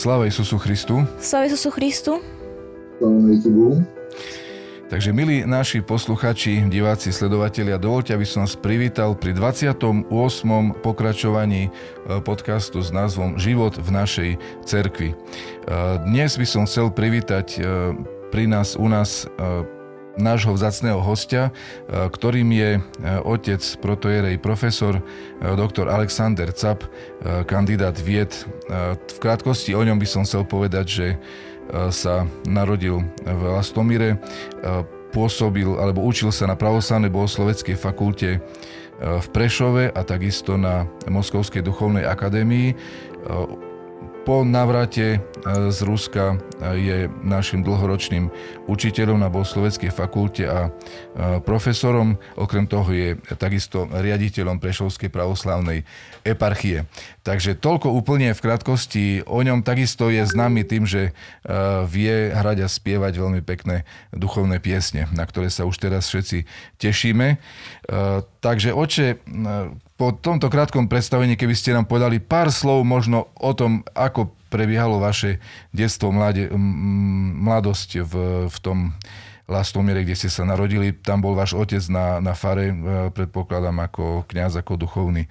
Sláva Isusu Christu. Sláva Isusu Christu. Sláva Takže milí naši posluchači, diváci, sledovatelia, dovolte, aby som vás privítal pri 28. pokračovaní e, podcastu s názvom Život v našej cerkvi. E, dnes by som chcel privítať e, pri nás, u nás nášho vzácného hostia, ktorým je otec protojerej profesor doktor Alexander Cap, kandidát vied. V krátkosti o ňom by som chcel povedať, že sa narodil v Lastomire, pôsobil alebo učil sa na pravoslavnej bohosloveckej fakulte v Prešove a takisto na Moskovskej duchovnej akadémii. Po navrate e, z Ruska e, je našim dlhoročným učiteľom na bohosloveckej fakulte a e, profesorom. Okrem toho je takisto riaditeľom Prešovskej pravoslavnej eparchie. Takže toľko úplne v krátkosti o ňom. Takisto je známy tým, že vie hrať a spievať veľmi pekné duchovné piesne, na ktoré sa už teraz všetci tešíme. Takže oče, po tomto krátkom predstavení, keby ste nám povedali pár slov možno o tom, ako prebiehalo vaše detstvo, mlade, mladosť v, v tom Lastomiere, kde ste sa narodili. Tam bol váš otec na, na fare, e, predpokladám, ako kňaz, ako duchovný.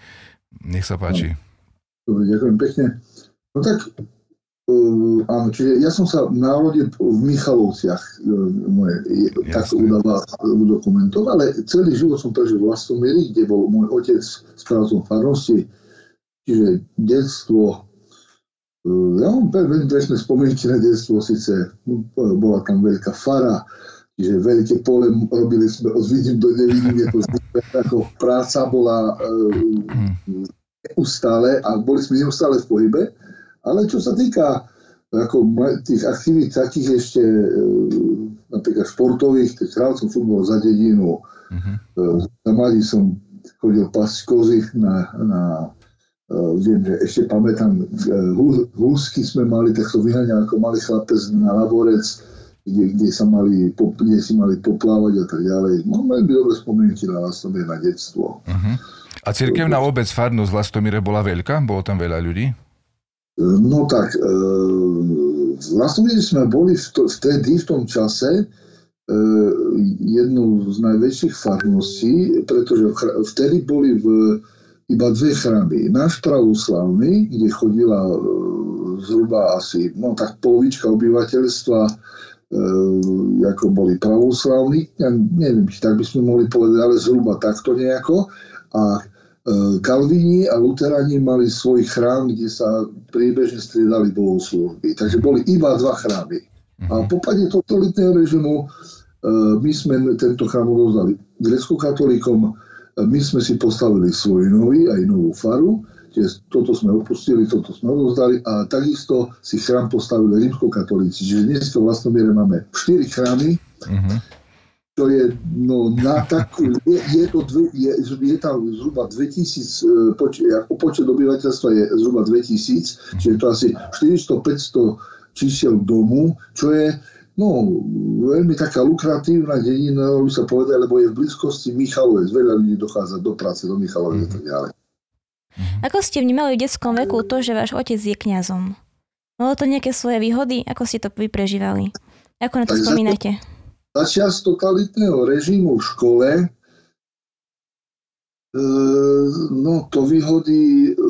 Nech sa páči. Dobre, ďakujem pekne. No tak Uh, áno, čiže ja som sa narodil v Michalovciach, uh, moje, tak udáva v dokumentov, ale celý život som prežil v Lastomieri, kde bol môj otec správcom farnosti, čiže detstvo, uh, ja mám veľmi presné spomienky na detstvo, síce bola tam veľká fara, čiže veľké pole robili sme od vidím do nevidím, ako práca bola uh, neustále a boli sme neustále v pohybe, ale čo sa týka ako tých aktivít takých ešte e, napríklad športových, tak hral som futbol za dedinu. Uh-huh. Za mladí som chodil pasť kozy na, na viem, že ešte pamätám, húsky sme mali, tak som vyháňal ako malý chlapec na laborec, kde, kde, sa mali, kde si mali poplávať a tak ďalej. Mám veľmi dobré spomienky na Lastomíre, na detstvo. Uh-huh. A cirkevná obec farnosť v Lastomíre bola veľká? Bolo tam veľa ľudí? No tak, e, vlastne sme boli vtedy, v tom čase, e, jednou z najväčších farností, pretože vtedy boli v, iba dve chrámy. Náš pravoslavný, kde chodila e, zhruba asi, no tak polovička obyvateľstva, ako boli pravoslavní, ja neviem, či tak by sme mohli povedať, ale zhruba takto nejako. A E, Kalvíni a Luterani mali svoj chrám, kde sa priebežne striedali bohoslužby. Takže boli iba dva chrámy. A po pade totalitného režimu e, my sme tento chrám rozdali grecko-katolíkom, my sme si postavili svoj nový, aj novú faru, čiže toto sme opustili, toto sme rozdali a takisto si chrám postavili rímsko-katolíci. Čiže dnes v miere máme 4 chrámy, uh-huh to je no, na takú, je, je, to dve, je, je tam zhruba 2000, e, poč, ako počet obyvateľstva je zhruba 2000, čiže to asi 400-500 čísiel domu, čo je no, veľmi taká lukratívna dedina, by sa povedať, lebo je v blízkosti Michalovec. Veľa ľudí dochádza do práce do Michalovec a tak ďalej. Ako ste vnímali v detskom veku to, že váš otec je kňazom? Malo to nejaké svoje výhody? Ako ste to vy prežívali? Ako na to tak spomínate? Za Začias totalitného režimu v škole e, no to vyhodí, e,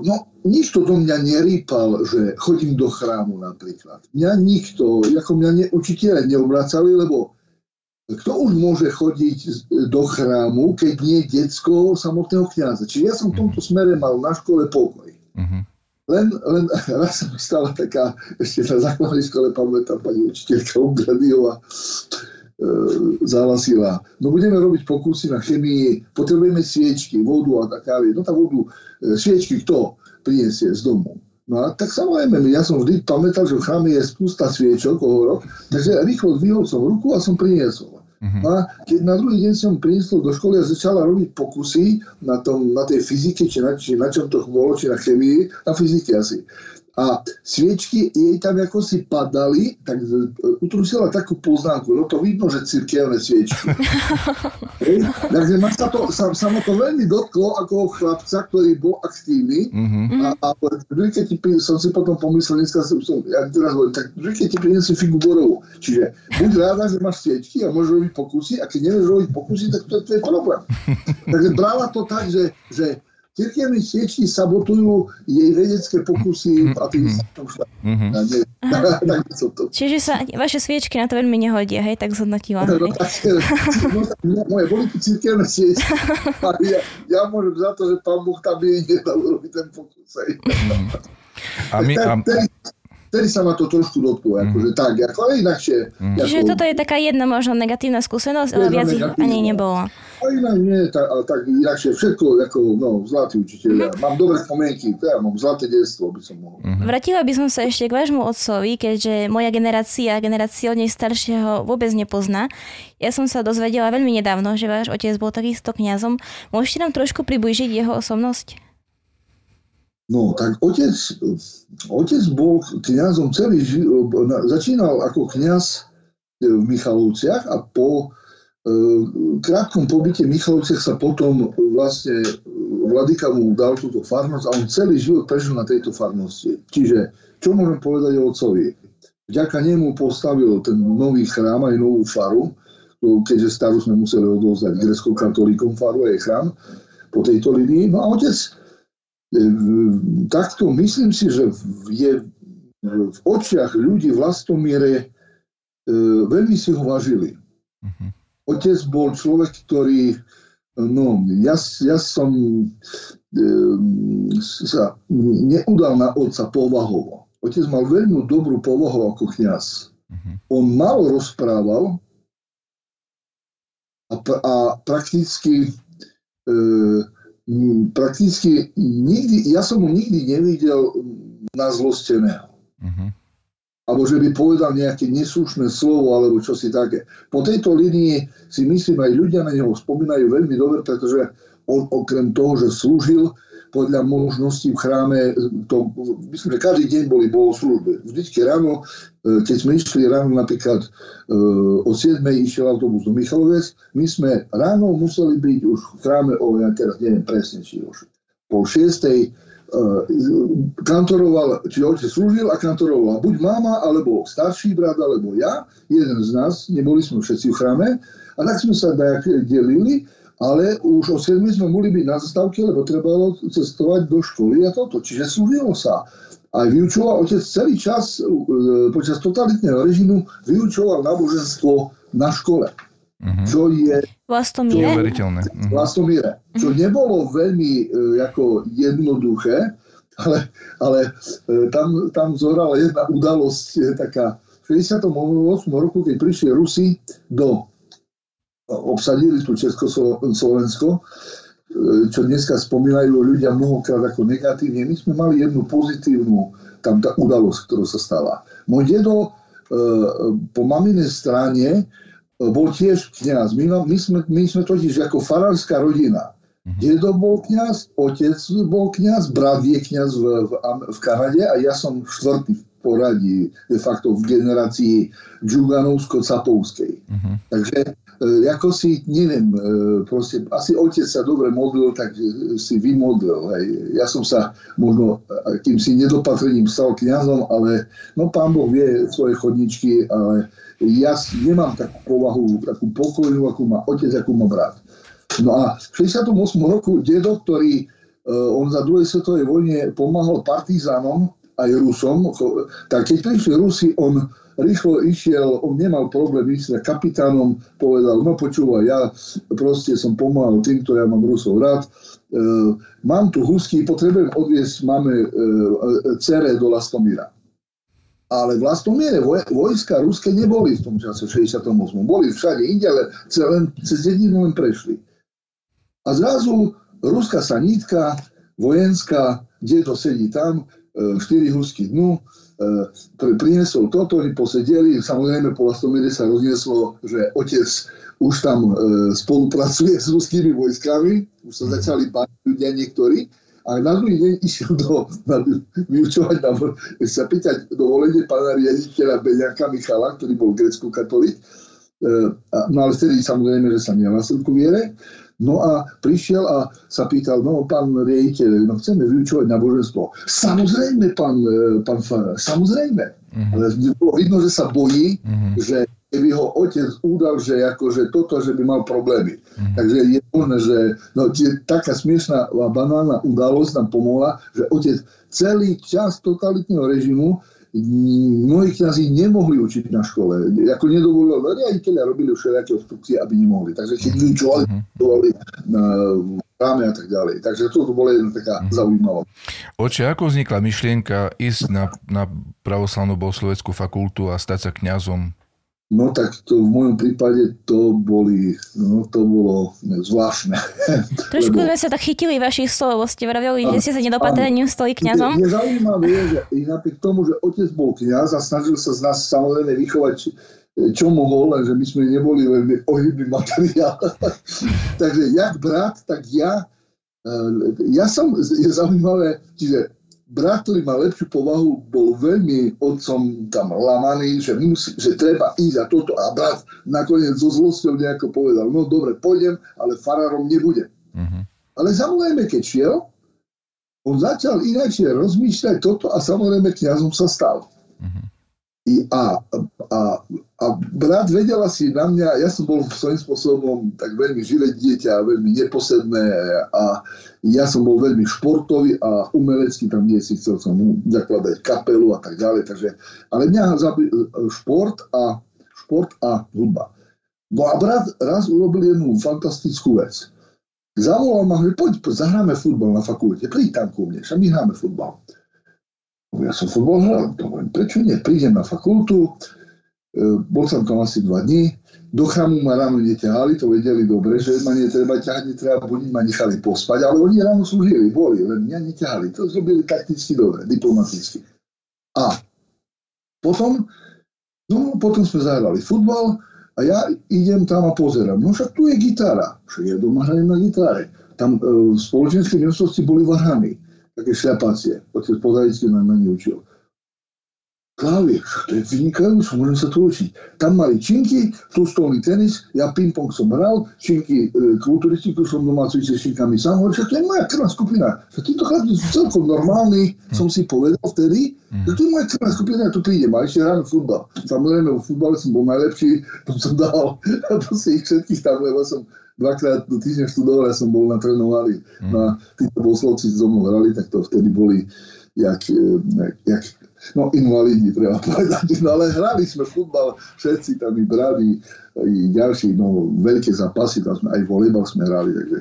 no nikto do mňa nerýpal, že chodím do chrámu napríklad. Mňa nikto, ako mňa ne, učiteľe neobracali, lebo kto už môže chodiť do chrámu, keď nie detsko samotného kniaza. Čiže ja som v tomto smere mal na škole pokoj. Uh-huh. Len, len raz sa mi stala taká, ešte na základnej škole pamätám pani učiteľka Ugradiová, e, zahlasila, no budeme robiť pokusy na chemii, potrebujeme sviečky, vodu a taká, no tá vodu, e, sviečky kto priniesie z domu? No a tak samozrejme, ja som vždy pamätal, že v chráme je spústa sviečok, rok, takže rýchlo zdvihol som ruku a som priniesol. Uh-huh. A keď na druhý deň som priniesol do školy a začala robiť pokusy na, tom, na tej fyzike, či na, či na čom to bolo, či na chemii, na fyzike asi. A sviečky jej tam ako si padali, tak utrusila takú poznámku, no to vidno, že cirkevné sviečky. Hej? Takže ma sa, to, sa, sa ma to veľmi dotklo ako chlapca, ktorý bol aktívny mm-hmm. a, a keď ti, som si potom pomyslel, dneska som, som ja teraz hovorím, tak keď ti prinesú figu borovú. Čiže buď ráda, že máš sviečky a môžeš robiť pokusy a keď nevieš robiť pokusy, tak to, to je problém. Takže brala to tak, že, že cirkevní sviečky sabotujú jej vedecké pokusy v ateistickom štáte. Čiže sa vaše sviečky na to veľmi nehodia, hej, tak zhodnotila. No, tak, no, moje boli tu cirkevné sviečky a ja, ja môžem za to, že pán Boh tam jej nedal urobiť ten pokus. Hej. A my, a, vtedy sa ma to trošku dotklo, mm. akože tak, ako ale inakšie. Mm. Čiže ako, toto je taká jedna možno negatívna skúsenosť, ale viac ich ani nebolo. A inak nie, tak, ale tak inakšie všetko, ako, no, zlatý učiteľ. Mm. Mám dobré spomienky, teda mám zlaté detstvo, by som mohol. Mm. Vrátila by som sa ešte k vášmu otcovi, keďže moja generácia, generácia od nej staršieho vôbec nepozná. Ja som sa dozvedela veľmi nedávno, že váš otec bol takisto kňazom. Môžete nám trošku priblížiť jeho osobnosť? No, tak otec, otec bol kňazom celý život, začínal ako kňaz e, v Michalovciach a po e, krátkom pobyte v Michalovciach sa potom vlastne Vladika mu dal túto farnosť a on celý život prežil na tejto farnosti. Čiže, čo môžem povedať o otcovi? Vďaka nemu postavil ten nový chrám aj novú faru, keďže starú sme museli odovzdať grecko-katolíkom faru aj chrám po tejto linii. No a otec E, takto myslím si, že je v očiach ľudí v Lastomiere e, veľmi si ho vážili. Uh-huh. Otec bol človek, ktorý, no, ja, ja som e, sa neudal na otca povahovo. Otec mal veľmi dobrú povahu ako kniaz. Uh-huh. On malo rozprával a, a prakticky e, prakticky nikdy, ja som mu nikdy nevidel na zlosteného. Uh-huh. Alebo že by povedal nejaké neslušné slovo, alebo čo si také. Po tejto linii si myslím, aj ľudia na neho spomínajú veľmi dobre, pretože on okrem toho, že slúžil, podľa možností v chráme, to, myslím, že každý deň boli bohoslužby. Vždycky ráno, keď sme išli ráno napríklad e, o 7. išiel autobus do Michalovec, my sme ráno museli byť už v chráme o, ja teraz neviem presne, či už po 6. E, kantoroval, či otec slúžil a kantoroval buď mama, alebo starší brat, alebo ja, jeden z nás, neboli sme všetci v chráme, a tak sme sa delili ale už o 7 sme mohli byť na zastávke, lebo trebalo cestovať do školy a toto. Čiže slúžilo sa. A vyučoval otec celý čas e, počas totalitného režimu, vyučoval náboženstvo na škole. Uh-huh. Čo je... Vlastomíre. Čo, uh-huh. Vlastomíre. Čo nebolo veľmi e, ako jednoduché, ale, ale e, tam, tam zorala jedna udalosť, je taká v 68. roku, keď prišli Rusi do obsadili tu Československo, čo dneska spomínajú ľudia mnohokrát ako negatívne. My sme mali jednu pozitívnu tam tá udalosť, ktorá sa stala. Môj dedo e, po maminej strane e, bol tiež kniaz. My, my, sme, my sme totiž ako farárska rodina. Mhm. Dedo bol kňaz, otec bol kňaz, brat je kňaz v, v, v Kanade a ja som štvrtý v poradí, de facto v generácii Džuganovsko-Capovskej. Uh-huh. Takže E, ako si, neviem, e, proste, asi otec sa dobre modlil, tak si vymodlil. Hej. Ja som sa možno tým si nedopatrením stal kniazom, ale no pán Boh vie svoje chodničky, ale ja nemám takú povahu, takú pokojnú, akú má otec, akú má brat. No a v 68 roku dedo, ktorý on za druhej svetovej vojne pomáhal partizánom aj Rusom, tak keď prišli Rusi, on rýchlo išiel, on nemal problém ísť za kapitánom, povedal, no počúvaj, ja proste som pomáhal týmto, ja mám Rusov rád, e, mám tu husky, potrebujem odviesť, máme e, cere do Lastomíra. Ale v Lastomiere voj, vojska ruské neboli v tom čase, v 68. Boli všade inde, ale len cez dedinu len prešli. A zrazu ruská sanitka, vojenská, to sedí tam, e, štyri husky dnu, ktorý priniesol toto, oni posedeli, samozrejme po Lastomíre sa roznieslo, že otec už tam e, spolupracuje s ruskými vojskami, už sa začali báť ľudia niektorí, A na druhý deň išiel do, na, vyučovať, na, sa pýtať do volenie pána riaditeľa Beňaka Michala, ktorý bol grecko-katolík. E, no ale vtedy samozrejme, že sa nehlásil ku viere. No a prišiel a sa pýtal, no pán riaditeľ, no chceme vyučovať náboženstvo. Samozrejme, pán, e, pán Farár, samozrejme. Uh-huh. Ale bolo vidno, že sa bojí, uh-huh. že keby ho otec údal, že akože toto, že by mal problémy. Uh-huh. Takže je možné, že no, taká smiešná a banálna udalosť nám pomohla, že otec celý čas totalitného režimu mnohí kniazy nemohli učiť na škole. Ako nedovolilo, riaditeľia robili všelijaké obstrukcie, aby nemohli. Takže keď vyučovali, mm-hmm. na ráme a tak ďalej. Takže toto bola jedna taká mm-hmm. zaujímavá. Oče, ako vznikla myšlienka ísť na, na pravoslavnú bohosloveckú fakultu a stať sa kňazom? No tak to v môjom prípade to boli, no to bolo zvláštne. Trošku Lebo, sme sa tak chytili vašich slov, ste vraveli, že ste sa nedopatreniu stoli kňazom. Je, je zaujímavé, že i napriek tomu, že otec bol kňaz a snažil sa z nás samozrejme vychovať čo mohol, lenže my sme neboli veľmi ohybný materiál. Takže jak brat, tak ja, eh, ja som, je zaujímavé, čiže brat, ktorý má lepšiu povahu, bol veľmi otcom tam lamaný, že, musí, že treba ísť a toto. A brat nakoniec so zlosťou nejako povedal, no dobre, pôjdem, ale farárom nebudem. Uh-huh. Ale samozrejme, keď šiel, on začal inakšie rozmýšľať toto a samozrejme kňazom sa stal. Uh-huh. A, a, a brat vedel asi na mňa, ja som bol svojím spôsobom tak veľmi živé dieťa, veľmi neposedné a ja som bol veľmi športový a umelecký, tam nie si chcel som zakladať kapelu a tak ďalej, takže, ale mňa šport a, šport a hudba. No a brat raz urobil jednu fantastickú vec. Zavolal ma, poď, poď, zahráme futbal na fakulte, príď tam ku mne, my hráme futbal ja som futbol hral, hovorím, prečo nie, prídem na fakultu, e, bol som tam asi dva dní, do chramu ma ráno neťahali, to vedeli dobre, že ma netreba ťahať, netreba budiť, ma nechali pospať, ale oni ráno slúžili, boli, len mňa neťahali, to zrobili takticky dobre, diplomaticky. A potom, no potom sme zahrali futbal a ja idem tam a pozerám, no však tu je gitara, však ja doma hrajem na gitare. Tam e, v spoločenskej miestnosti boli varhany také šľapácie. Otec Podajský nám na učil. Klavír, to je vynikajúce, môžem sa to učiť. Tam mali činky, tu stolný tenis, ja ping-pong som hral, činky e, kulturistiku som doma cvičil s činkami sám, hovorím, to je moja krvná skupina. Že títo chlapci sú celkom normálni, hm. som si povedal vtedy, že to je moja krvná skupina, ja tu prídem a ešte ráno futbal. Samozrejme, vo futbale som bol najlepší, to som dal si ich všetkých tam, lebo som dvakrát do týždňa študoval, ja som bol na trénovali mm. na títo boslovci so mnou hrali, tak to vtedy boli jak, eh, jak, jak no invalidi, treba povedať. No ale hrali sme futbal, všetci tam i brali, i ďalší, no veľké zápasy, tam sme aj volejbal sme hrali, takže.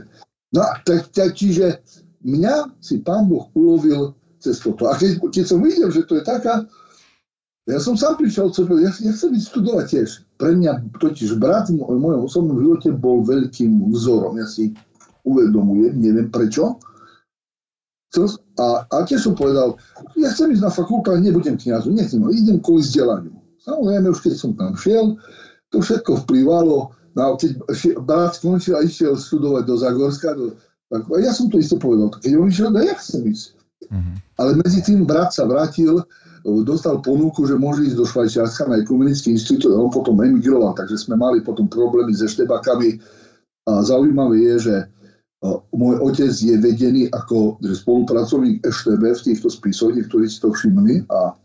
No tak, tak čiže mňa si pán Boh ulovil cez toto. A keď, keď som videl, že to je taká, ja som sám prišiel, ja, ja chcem ísť studovať tiež. Pre mňa totiž brat v mojom osobnom živote bol veľkým vzorom. Ja si uvedomujem, neviem prečo. A, a tiež som povedal, ja chcem ísť na fakultu, ale nebudem kniazu, nechcem, idem kvôli vzdelaniu. Samozrejme, už keď som tam šiel, to všetko vplyvalo. No a keď brat skončil a išiel študovať do Zagorska, do, tak, ja som to isto povedal, keď on išiel, ja chcem ísť. Mm-hmm. Ale medzi tým brat sa vrátil dostal ponuku, že môže ísť do Švajčiarska na ekumenický inštitút a on potom emigroval, takže sme mali potom problémy so štebakami. A zaujímavé je, že môj otec je vedený ako spolupracovník EŠTB v týchto spisoch, ktorí si to všimli a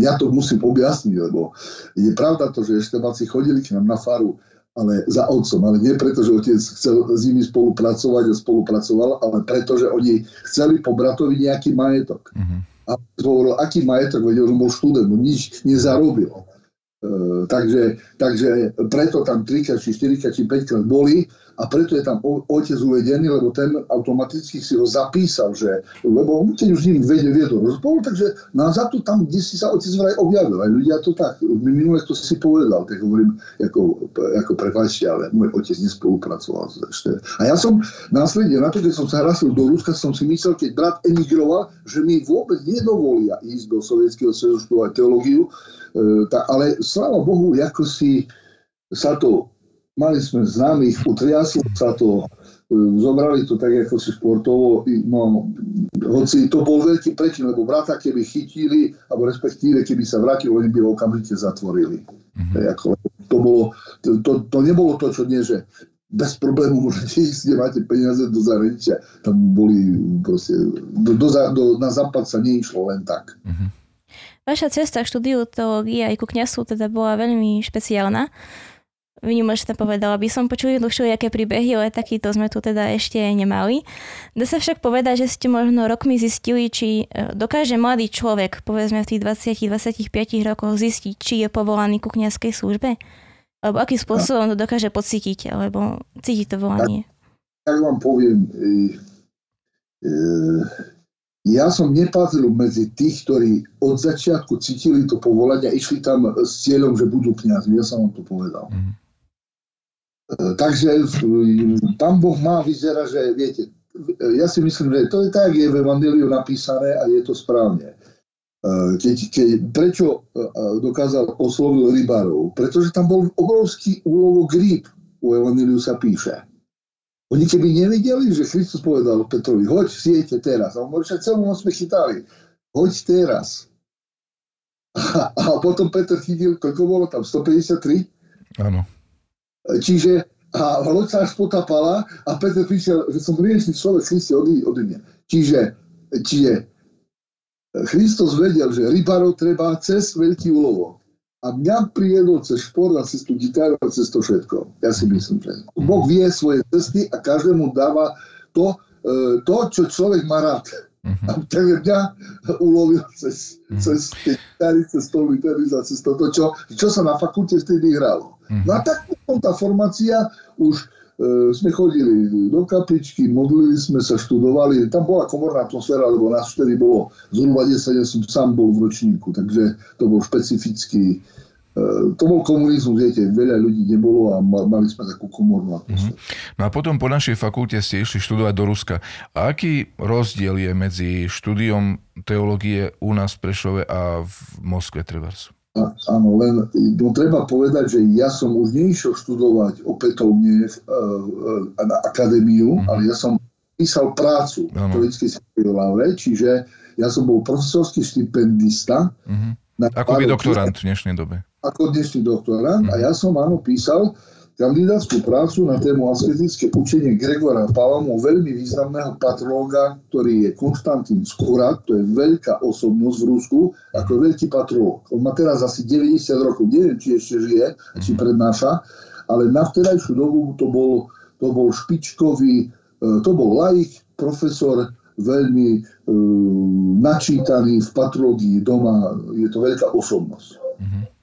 ja to musím objasniť, lebo je pravda to, že eštebáci chodili k nám na faru, ale za otcom, ale nie preto, že otec chcel s nimi spolupracovať a spolupracoval, ale preto, že oni chceli po bratovi nejaký majetok. Mm-hmm a hovoril, aký majetok, veď on bol študent, on nič nezarobil. E, takže, takže preto tam 3 či 4 či 5 krát boli a preto je tam otec uvedený, lebo ten automaticky si ho zapísal, že, lebo on keď už ním vedie, viedol rozbol, takže na za to tam, kde si sa otec vraj objavil. Aj ľudia to tak, minule to si povedal, tak hovorím, ako, ako prepáčte, ale môj otec nespolupracoval. A ja som následne na to, keď som sa hrasil do Ruska, som si myslel, keď brat emigroval, že mi vôbec nedovolia ísť do Sovietskeho sväzu študovať teológiu, e, tá, ale sláva Bohu, ako si sa to mali sme známych, utriaslo sa to, e, zobrali to tak ako si športovo, no, hoci to bol veľký prečin, lebo brata keby chytili, alebo respektíve keby sa vrátili, oni by ho okamžite zatvorili. Mm-hmm. Ako, to, bolo, to, to, to nebolo to, čo nie, že bez problému môžete ísť, kde máte peniaze do zahraničia. Tam boli proste, do, do, do, na západ sa neišlo len tak. Mm-hmm. Vaša cesta k štúdiu teológie aj ku kniasu teda bola veľmi špeciálna. Vynimočne povedala by som, počuli dlhšie aké príbehy, ale takýto sme tu teda ešte nemali. Dá sa však povedať, že ste možno rokmi zistili, či e, dokáže mladý človek, povedzme v tých 20-25 rokoch zistiť, či je povolaný ku kniazkej službe? Alebo akým spôsobom to dokáže pocítiť, alebo cítiť to volanie? Tak vám poviem, e, e, ja som nepatril medzi tých, ktorí od začiatku cítili to povolanie a išli tam s cieľom, že budú kniazmi. Ja som vám to povedal. Mm. E, takže tam Boh má, vyzerá, že viete, ja si myslím, že to je tak, je v Evangeliu napísané a je to správne. Eh, keď, keď, prečo dokázal oslovil rybárov? Pretože tam bol obrovský úlovok rýb, u Evangeliu sa píše. Oni keby nevideli, že Kristus povedal Petrovi, hoď siete teraz. A on hovorí, celú noc sme chytali. Hoď teraz. A, a potom Petr chytil, koľko bolo tam? 153? Áno. Čiže a sa až potapala a Peter prišiel, že som riešný človek, Kriste, odi, odi mňa. Čiže, čiže Christos vedel, že rybárov treba cez veľký úlovok. A mňa prijedol cez šport a cez tú gitaru a cez to všetko. Ja si myslím, že Boh vie svoje cesty a každému dáva to, e, to čo človek má rád. Uh-huh. A takže mňa ulovil cez, uh-huh. cez tie gitary, cez to a cez toto, čo, čo sa na fakulte vtedy hralo. Uh-huh. No a tak tá formácia už E, sme chodili do kapličky, modlili sme sa, študovali. Tam bola komorná atmosféra, lebo nás vtedy bolo zhruba 10, ja som sám bol v ročníku, takže to bol špecifický to bol komunizmus, viete, veľa ľudí nebolo a mali sme takú komornú atmosféru. Mm-hmm. No a potom po našej fakulte ste išli študovať do Ruska. A aký rozdiel je medzi štúdiom teológie u nás v Prešove a v Moskve, Trevers? Áno, len no, treba povedať, že ja som už neišiel študovať opätovne uh, uh, na akadémiu, mm-hmm. ale ja som písal prácu ano. teoretickej laure, čiže ja som bol profesorský stipendista. Mm-hmm. Ako by doktorant v dnešnej dobe. Ako dnešný doktorant a ja som áno písal kandidátskú prácu na tému asketické učenie Gregora Palamu, veľmi významného patrológa, ktorý je Konstantín Skurat, to je veľká osobnosť v Rusku, ako veľký patrológ. On má teraz asi 90 rokov, neviem, či ešte žije, či mhm. prednáša, ale na vtedajšiu dobu to bol, to bol špičkový, e, to bol laik, profesor, veľmi uh, načítaný v patrológii doma, je to veľká osobnosť. Mm-hmm.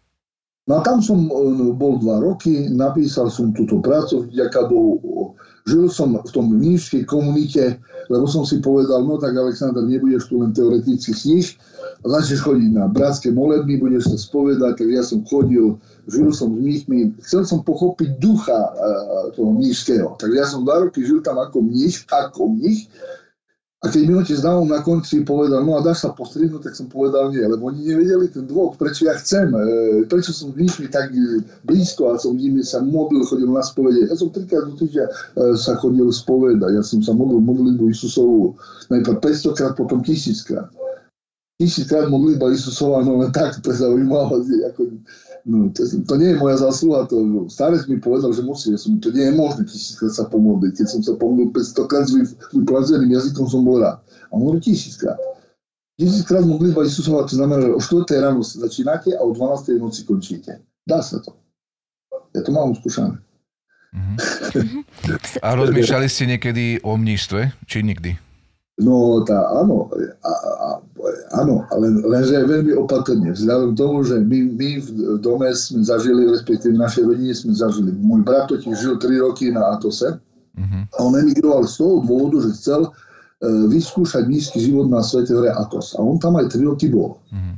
No a tam som e, bol dva roky, napísal som túto prácu, vďaka Bohu. Žil som v tom nížskej komunite, lebo som si povedal, no tak Aleksandr, nebudeš tu len teoreticky sníž, začneš chodiť na bratské molebny, budeš sa spovedať, tak ja som chodil, žil som s mníchmi, chcel som pochopiť ducha e, toho mnížského. Tak ja som dva roky žil tam ako mních, ako mních, a keď mi otec dal na konci povedal, no a dáš sa postrihnúť, tak som povedal nie, lebo oni nevedeli ten dôvod, prečo ja chcem, e, prečo som s nimi tak e, blízko a som nimi sa modlil, chodil na spovede. Ja som trikrát do týždňa e, sa chodil spovedať, ja som sa modlil modlitbu Isusovú najprv 500 krát, potom 1000 krát. Tisíckrát modlitba Isusová, no len tak, to je zaujímavé, ako no, to, to nie je moja zásluha, to starec mi povedal, že musí, ja som, to nie je možné tisíckrát sa pomodliť. Keď som sa pomodlil 500 krát s vyplazeným jazykom, som bol rád. A on hovorí tisíckrát. Tisíckrát modlitba Isusova, to znamená, že o 4. ráno začínate a o 12. noci končíte. Dá sa to. Ja to mám skúšané. Mm-hmm. a rozmýšľali ste niekedy o mníštve, či nikdy? No tá, áno, a, a, áno, ale lenže veľmi opatrne. Vzhľadom tomu, že my, my v dome sme zažili, respektíve v našej rodine sme zažili. Môj brat totiž žil 3 roky na Atose uh-huh. a on emigroval z toho dôvodu, že chcel uh, vyskúšať nízky život na svete hore Atos. A on tam aj 3 roky bol. Uh-huh.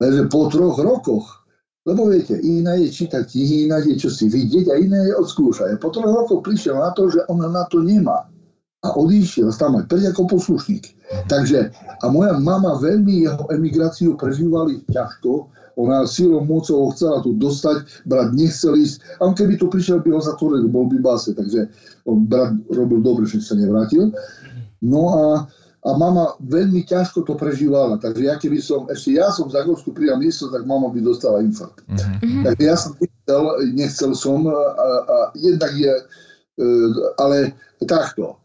Lenže po troch rokoch, lebo viete, iná je čítať knihy, iná je čo si vidieť a iné je odskúšať. A po troch rokoch prišiel na to, že on na to nemá a odišiel tam aj ako poslušník. Takže, a moja mama veľmi jeho emigráciu prežívali ťažko, Ona silou mocou ho chcela tu dostať, brat nechcel ísť. A on keby tu prišiel, by ho zatvoril, bol by báse. Takže on, brat robil dobre, že sa nevrátil. No a, a mama veľmi ťažko to prežívala. Takže ja keby som, ešte ja som v Zagorsku prijal miesto, tak mama by dostala infarkt. Mm-hmm. Takže ja som nechcel, nechcel som a, a jednak je, e, ale takto.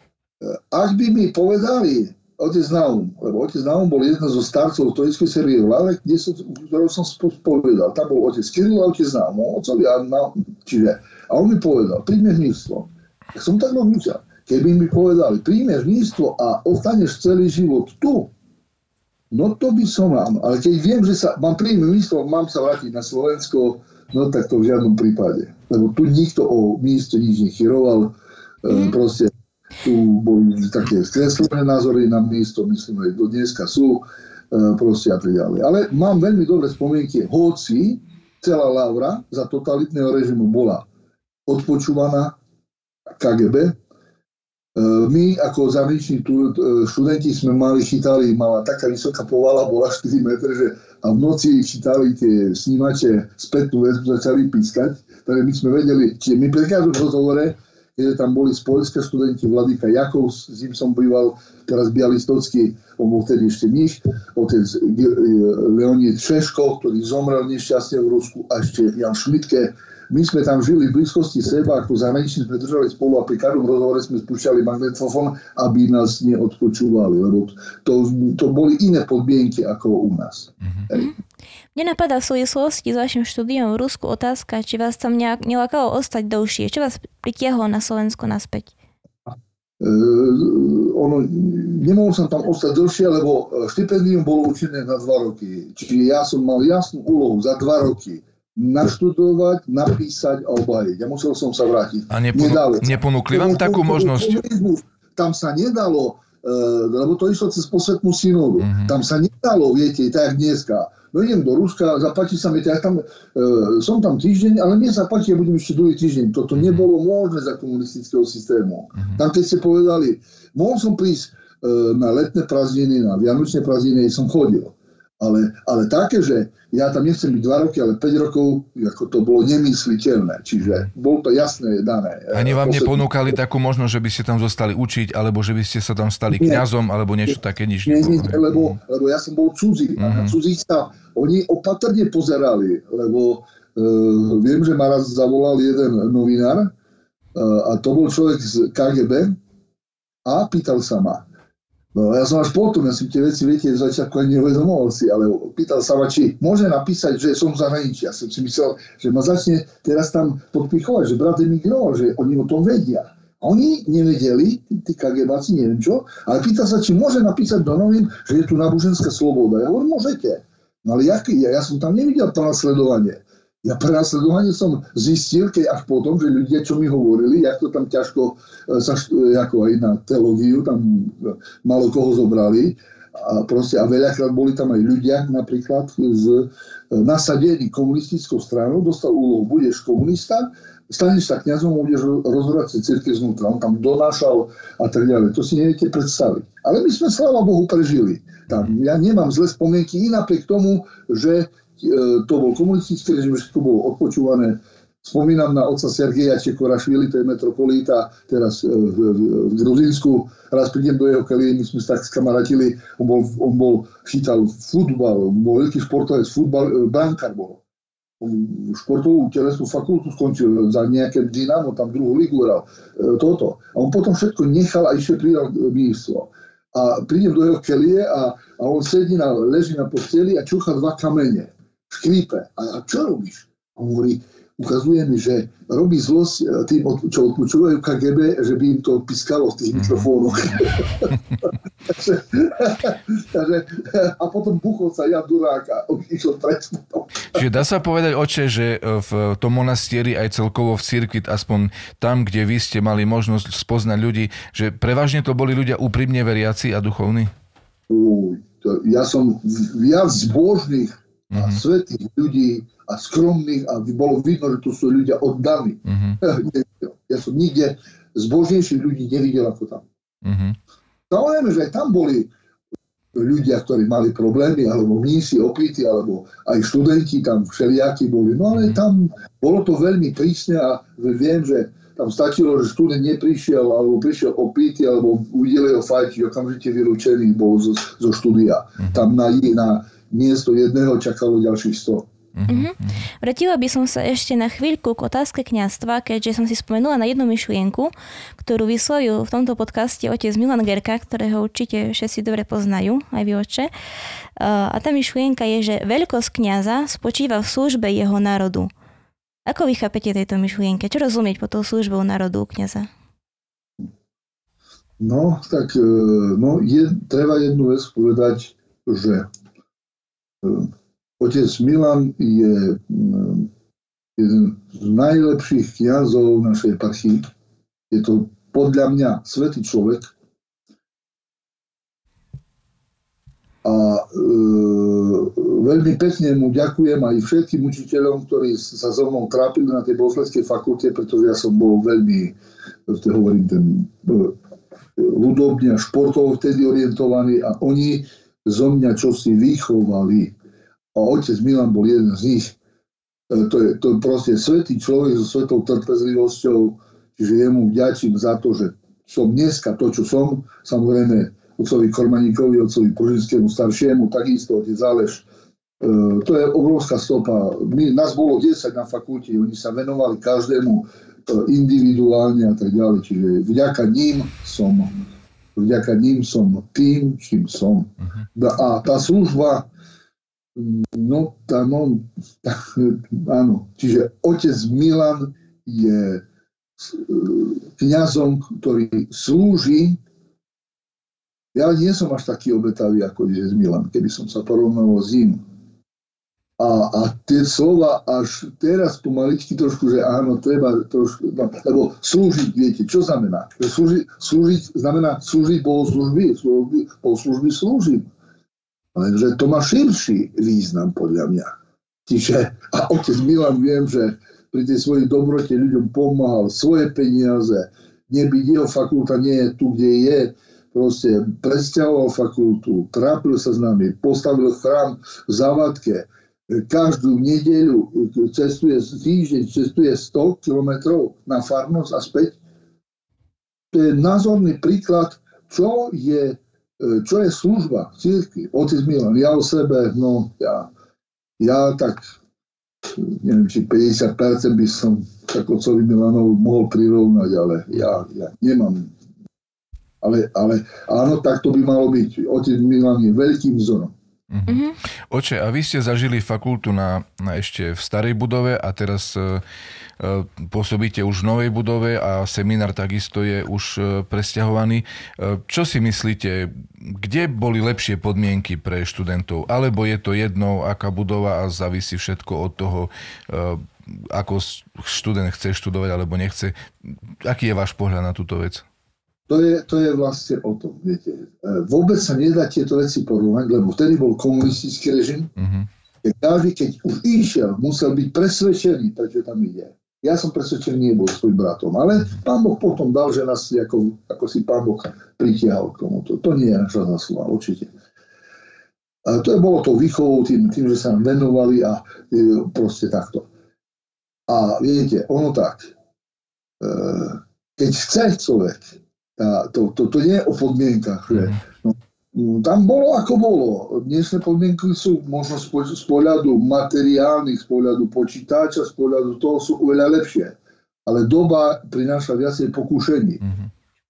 Ak by mi povedali, otec Naum, lebo otec Naum bol jeden zo starcov Stoickej série v Lave, kde som, ktorého som spovedal. Tam bol otec Kiril a otec Naum, otcovi a Naum, čiže, a on mi povedal, príjmeš místvo. Ja som tak rozmýšľal. Keby mi povedali, príjmeš místvo a ostaneš celý život tu, no to by som mám. Ale keď viem, že sa, mám príjme místo, mám sa vrátiť na Slovensko, no tak to v žiadnom prípade. Lebo tu nikto o míste nič nechyroval, mm. proste tu boli také skreslené názory na miesto, myslím, že do dneska sú, e, proste a tak ďalej. Ale mám veľmi dobré spomienky, hoci celá Laura za totalitného režimu bola odpočúvaná KGB. E, my ako zahraniční e, študenti sme mali, chytali, mala taká vysoká povala, bola 4 metre, že a v noci chytali tie snímače spätnú väzbu, začali pískať. Takže my sme vedeli, čiže my pri každom rozhovore kde tam boli z Polska študenti, Vladika Jakov, s ním som býval, teraz Bialistocký, on bol vtedy ešte nich, otec Leonid Šeško, ktorý zomrel nešťastne v Rusku, a ešte Jan Šmitke, my sme tam žili v blízkosti seba, ako zahraniční sme držali spolu a pri každom rozhovore sme spúšťali magnetofón, aby nás neodpočúvali, lebo to, to boli iné podmienky ako u nás. Mm-hmm. Mne napadá v súvislosti s vašim štúdiom v Rusku otázka, či vás tam nejak nelakalo ostať dlhšie. Čo vás pritiahlo na Slovensko naspäť? Uh, ono, nemohol som tam ostať dlhšie, lebo štipendium bolo určené na dva roky. Čiže ja som mal jasnú úlohu za dva roky naštudovať, napísať a obhajiť. Ja musel som sa vrátiť. A neponu- neponúkli vám takú možnosť? Tam sa nedalo, uh, lebo to išlo cez posvetnú synodu. Uh-huh. Tam sa nedalo, viete, tak dneska. No idem do Ruska, zapáči sa mi, ja tam, uh, som tam týždeň, ale mne sa páči, ja budem ešte druhý týždeň. Toto uh-huh. nebolo možné za komunistického systému. Uh-huh. Tam keď ste povedali, mohol som prísť uh, na letné prázdniny, na vianočné prázdniny, som chodil. Ale, ale také, že ja tam nechcem byť 2 roky, ale 5 rokov, ako to bolo nemysliteľné. Čiže bolo to jasné dané. Ani vám Posledný... neponúkali takú možnosť, že by ste tam zostali učiť, alebo že by ste sa tam stali kňazom, alebo niečo také, nič nie, nie, lebo, lebo ja som bol cudzí. A mhm. cudzí sa, oni opatrne pozerali, lebo uh, viem, že ma raz zavolal jeden novinár, uh, a to bol človek z KGB, a pýtal sa ma, No ja som až potom, ja si tie veci, viete, z začiatku ani neuvedomoval si, ale pýtal sa ma, či môže napísať, že som v zahraničí. Ja som si myslel, že ma začne teraz tam podpichovať, že brat emigroval, že oni o tom vedia. A oni nevedeli, tí KGBáci, neviem čo, ale pýta sa, či môže napísať do novín, že je tu náboženská sloboda. Ja hovorím, môžete. No ale jaký? Ja, ja som tam nevidel to nasledovanie. Ja prenasledovanie som zistil, keď až potom, že ľudia, čo mi hovorili, jak to tam ťažko e, sa, e, ako aj na teológiu, tam e, malo koho zobrali. A, proste, a veľakrát boli tam aj ľudia, napríklad z nasadení komunistickou stranou, dostal úlohu, budeš komunista, staneš sa kniazom, budeš rozhodovať sa církev znútra. On tam donášal a tak ďalej. To si neviete predstaviť. Ale my sme, sláva Bohu, prežili. Tam, ja nemám zlé spomienky, i tomu, že to bol komunistický režim, všetko bolo odpočúvané. Spomínam na otca Sergeja Čekorašvili, to je metropolita teraz e, v, v, v Gruzínsku. Raz prídem do jeho kelie, my sme sa tak skamaratili, on bol, on bol chytal futbal, on bol veľký športovec, futbal, e, brankár bol. On športovú telesnú fakultu skončil za nejaké Dynamo, tam druhú ligu hral. Toto. A on potom všetko nechal a ešte pridal ministro. A prídem do jeho kelie a, a on sedí na, leží na posteli a čúcha dva kamene škrípe. A, a čo robíš? Hovorí, ukazuje mi, že robí zlosť e, tým, čo odpočúvajú KGB, že by im to piskalo v tých mhm. mikrofónoch. takže, takže, a potom buchol sa ja durák a išiel trestnú. Čiže dá sa povedať, oče, že e, v tom monastieri aj celkovo v cirkvi, aspoň tam, kde vy ste mali možnosť spoznať ľudí, že prevažne to boli ľudia úprimne veriaci a duchovní? ja som viac zbožných mm-hmm. a mhm. svetých ľudí a skromných a bolo vidno, že to sú ľudia oddaní. Mm-hmm. Ja som nikde zbožnejších ľudí nevidel ako tam. Mm-hmm. Samozrejme, že aj tam boli ľudia, ktorí mali problémy, alebo mnísi, opity, alebo aj študenti tam všelijakí boli. No ale tam bolo to veľmi prísne a viem, že tam stačilo, že študent neprišiel, alebo prišiel opity, alebo uvideli ho fajči, okamžite vylúčený bol zo, zo štúdia. Tam na, na miesto jedného čakalo ďalších 100. Uh-huh. Vrátila by som sa ešte na chvíľku k otázke kňastva, keďže som si spomenula na jednu myšlienku, ktorú vyslovil v tomto podcaste otec Milan Gerka, ktorého určite všetci dobre poznajú, aj vy oče. A tá myšlienka je, že veľkosť kňaza spočíva v službe jeho národu. Ako vy chápete tejto myšlienke? Čo rozumieť po tou službou národu kňaza? No, tak e, no, je, treba jednu vec povedať, že Otec Milan je mm, jeden z najlepších kniazov našej eparchii. Je to podľa mňa svetý človek. A e, veľmi pekne mu ďakujem aj všetkým učiteľom, ktorí sa so mnou trápili na tej bosledskej fakulte, pretože ja som bol veľmi, to hovorím, ten e, hudobne a športovo vtedy orientovaný a oni zo mňa čosi vychovali a otec Milan bol jeden z nich. E, to je, to je proste svetý človek so svetou trpezlivosťou, čiže jemu vďačím za to, že som dneska to, čo som, samozrejme otcovi Kormaníkovi, otcovi Požinskému staršiemu, takisto otec Záleš. E, to je obrovská stopa. My, nás bolo 10 na fakulte, oni sa venovali každému e, individuálne a tak ďalej. Čiže vďaka ním som, vďaka ním som tým, čím som. Uh-huh. A tá služba, No, tá, no, tá, áno. Čiže otec Milan je e, kňazom, ktorý slúži. Ja nie som až taký obetavý ako je Milan, keby som sa porovnal s ním. A, a tie slova až teraz pomaličky trošku, že áno, treba trošku, no, lebo slúžiť, viete, čo znamená? Slúži, slúžiť znamená slúžiť bohoslužby, slúžiť, bohoslužby slúžim. Lenže to má širší význam podľa mňa. Čiže, a otec Milan viem, že pri tej svojej dobrote ľuďom pomáhal svoje peniaze, nebyť jeho fakulta nie je tu, kde je, proste presťahoval fakultu, trápil sa s nami, postavil chrám v Zavadke, každú nedeľu cestuje týždeň, cestuje 100 kilometrov na farnosť a späť. To je názorný príklad, čo je E, čo je služba církvi? Otec Milan, ja o sebe, no ja, ja tak, neviem, či 50% by som tak otcovi Milanov mohol prirovnať, ale ja, ja nemám. Ale, ale áno, tak to by malo byť. Otec Milan je veľkým vzorom. Mm-hmm. Oče, a vy ste zažili fakultu na, na ešte v starej budove a teraz e, e, pôsobíte už v novej budove a seminár takisto je už e, presťahovaný. E, čo si myslíte, kde boli lepšie podmienky pre študentov? Alebo je to jedno, aká budova a závisí všetko od toho, e, ako študent chce študovať alebo nechce. Aký je váš pohľad na túto vec? To je, to je vlastne o tom, viete. E, vôbec sa nedá tieto veci porovnať, lebo vtedy bol komunistický režim. Uh-huh. Každý, keď už išiel, musel byť presvedčený, prečo tam ide. Ja som presvedčený nebol svojim bratom, ale pán Boh potom dal, že nás ako, ako si pán Boh pritiahol k tomu. To, to nie je naša zásluha, určite. A to je bolo to výchovou tým, tým, že sa nám venovali a e, proste takto. A viete, ono tak, e, keď chce človek, to, to, to nie je o podmienkach. Že, mhm. no, mm, tam bolo ako bolo. Dnešné podmienky sú možno z pohľadu materiálnych, z pohľadu počítača, z pohľadu toho sú oveľa lepšie. Ale doba prináša viacej pokúšení. Uh-huh.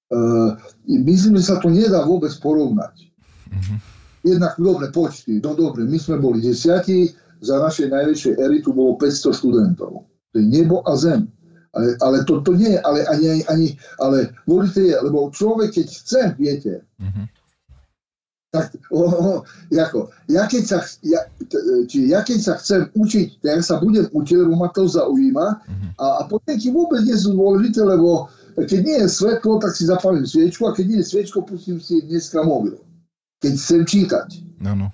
Uh, myslím, že sa to nedá vôbec porovnať. Uh-huh. Jednak dobre počty, no dobre, my sme boli desiatí, za našej najväčšej ery tu bolo 500 študentov. To je nebo a zem. Ale, ale to, to nie je, ale ani, ani, ale dôležité je, lebo človek, keď chce, viete, mm-hmm. tak o, o, ako, ja keď sa, ja, či ja keď sa chcem učiť, tak sa budem učiť, lebo ma to zaujíma mm-hmm. a, a podmienky vôbec nie sú dôležité, lebo keď nie je svetlo, tak si zapalím sviečku a keď nie je sviečko, pustím si dneska mobil. Keď chcem čítať. No, no.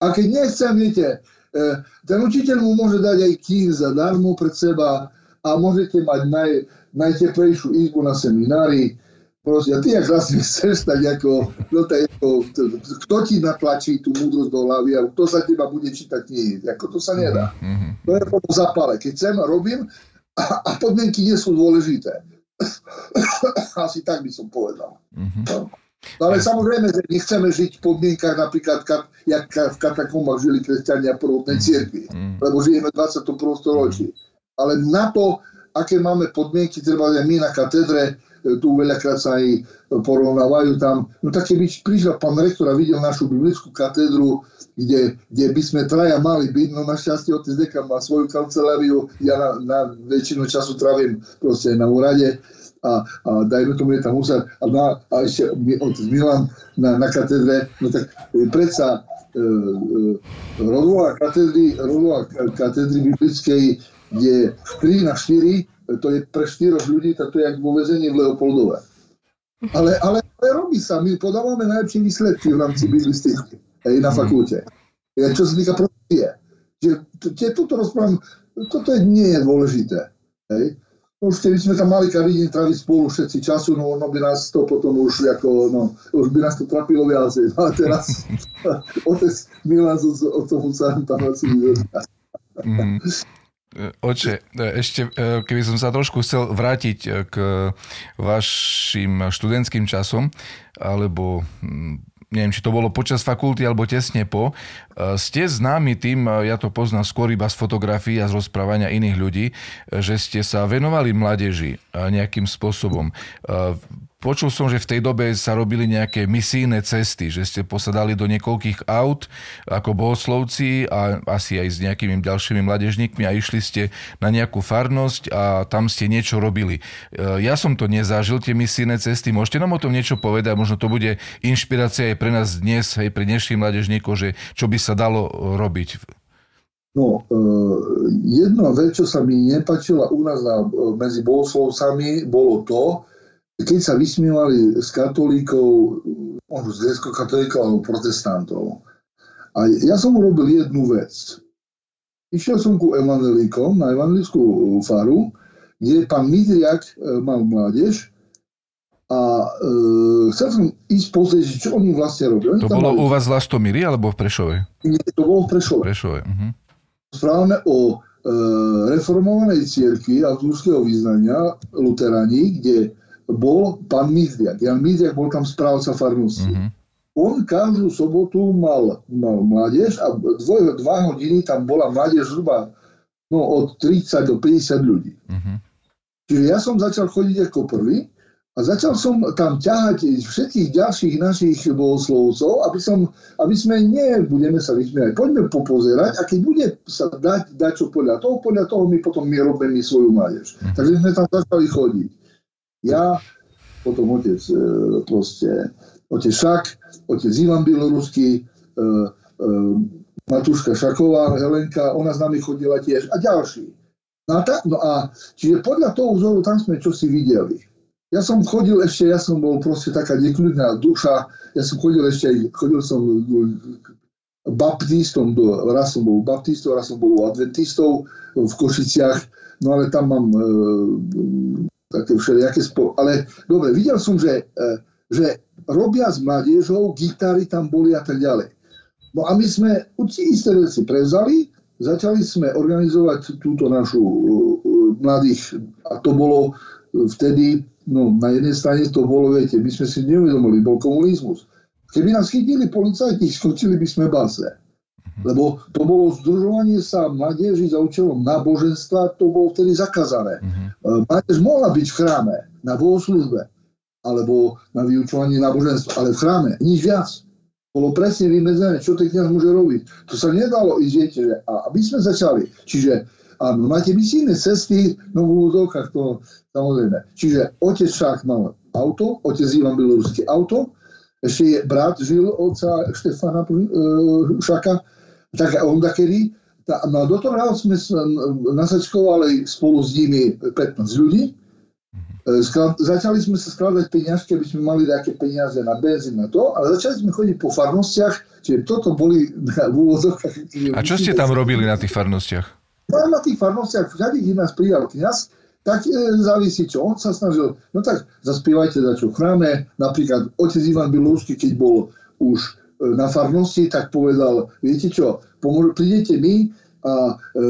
A keď nechcem, viete, e, ten učiteľ mu môže dať aj kníh zadarmo pred seba, a môžete mať naj, najteplejšiu izbu na seminári. Proste, a ty jak raz chceš, tak ako, no to ako, kto ti natlačí tú múdrosť do hlavy a kto sa teba bude čítať knihy. Ako to sa nedá. Mm-hmm. To je po zapale. Keď chcem, robím a, a podmienky nie sú dôležité. Asi tak by som povedal. Mm-hmm. No. No ale samozrejme, že nechceme žiť v podmienkach napríklad, jak v katakombách žili kresťania prvotnej mhm. cirkvi, mm. lebo žijeme v 21. storočí. Ale na to, aké máme podmienky, treba aj my na katedre, e, tu veľakrát sa aj porovnávajú tam. No tak keby prišiel pán rektor a videl našu biblickú katedru, kde, kde by sme traja mali byť, no našťastie otec dekan má svoju kanceláriu, ja na, na väčšinu času travím proste na úrade, a, a dajme tomu je tam Husar a, na, a ešte otec Milan na, na katedre, no tak e, predsa e, e, rodová katedry, rodová katedry biblickej je 3 na 4, to je pre 4 ľudí, to je jak vo vezení v Leopoldove. Ale, ale, ale robí sa, my podávame najlepšie výsledky v rámci biblistiky na fakulte. Čo sa týka profesie. Toto rozprávam, toto nie je dôležité. Hej. No už keby sme tam mali každý deň traviť spolu všetci času, no ono by nás to potom už ako, no, už by nás to trapilo viacej. No, ale teraz otec Milan s otcom Husárom tam asi. Oče, ešte e, keby som sa trošku chcel vrátiť e, k vašim študentským časom, alebo neviem, či to bolo počas fakulty alebo tesne po. E, ste známi tým, e, ja to poznám skôr iba z fotografií a z rozprávania iných ľudí, e, že ste sa venovali mládeži nejakým spôsobom. Počul som, že v tej dobe sa robili nejaké misijné cesty, že ste posadali do niekoľkých aut ako bohoslovci a asi aj s nejakými ďalšími mladežníkmi a išli ste na nejakú farnosť a tam ste niečo robili. Ja som to nezažil, tie misijné cesty. Môžete nám o tom niečo povedať? Možno to bude inšpirácia aj pre nás dnes, aj pre dnešných mladežníkov, že čo by sa dalo robiť. No, e, jedna vec, čo sa mi nepačila u nás na, medzi bohoslovcami, bolo to, keď sa vysmievali z katolíkov, z grecko-katolíkov alebo protestantov. A ja som urobil jednu vec. Išiel som ku evangelíkom na evangelickú faru, kde pán Midriak e, mal mládež a e, chcel som ísť pozrieť, čo oni vlastne robia. Oni to bolo mali... u vás v Lastomíri alebo v Prešove? Nie, to bolo v Prešove. Prešove. Uh-huh. Správame o e, reformovanej cirkvi a význania Luterani, kde bol pán Mizdiak. Jan Mizdiak bol tam správca farnosti. Mm-hmm. On každú sobotu mal, mal mládež a dvoj, dva hodiny tam bola mládež zhruba no, od 30 do 50 ľudí. Mm-hmm. Čiže ja som začal chodiť ako prvý a začal som tam ťahať všetkých ďalších našich bohoslovcov, aby, som, aby sme nie budeme sa vysmievať, poďme popozerať a keď bude sa dať, dať čo podľa toho, podľa toho my potom my robíme svoju mládež. Mm-hmm. Takže sme tam začali chodiť. Ja, potom otec e, proste, otec Šak, otec Ivan Bieloruský, e, e, Matúška Šaková, Helenka, ona s nami chodila tiež a ďalší. No a, ta, no a čiže podľa toho vzoru tam sme čo si videli. Ja som chodil ešte, ja som bol proste taká nekľudná duša, ja som chodil ešte, chodil som baptistom, raz som bol baptistov, raz som bol adventistov v Košiciach, no ale tam mám také všelijaké spo... Ale dobre, videl som, že, e, že robia s mladiežou, gitary tam boli a tak ďalej. No a my sme isté veci prevzali, začali sme organizovať túto našu uh, mladých, a to bolo vtedy, no na jednej strane to bolo, viete, my sme si neuvedomili, bol komunizmus. Keby nás chytili policajti, skočili by sme base. Lebo to bolo združovanie sa mladieži za účelom náboženstva, to bolo vtedy zakázané. Uh-huh. Mládež mohla byť v chráme, na bohoslužbe, alebo na vyučovanie náboženstva, ale v chráme, nič viac. Bolo presne vymedzené, čo ten kniaz môže robiť. To sa nedalo ísť, viete, že a aby sme začali. Čiže áno, máte misijné cesty, no v úvodovkách to samozrejme. Čiže otec Šák mal auto, otec Ivan Bieloruský auto, ešte je brat žil otca Štefana e, Šaka, tak on takedy, tá, no do toho sme nasačkovali spolu s nimi 15 ľudí. Mhm. Sklad, začali sme sa skladať peniažky, aby sme mali také peniaze na benzín na to, ale začali sme chodiť po farnostiach, čiže toto boli v úvodzovkách. A čo ste tam robili na tých farnostiach? No, na tých farnostiach, všade, kde nás prijal kniaz, tak e, závisí čo. On sa snažil, no tak zaspievajte za čo v chráme. Napríklad otec Ivan Bilovský, keď bol už e, na farnosti, tak povedal, viete čo, pomôž, prídete my a e,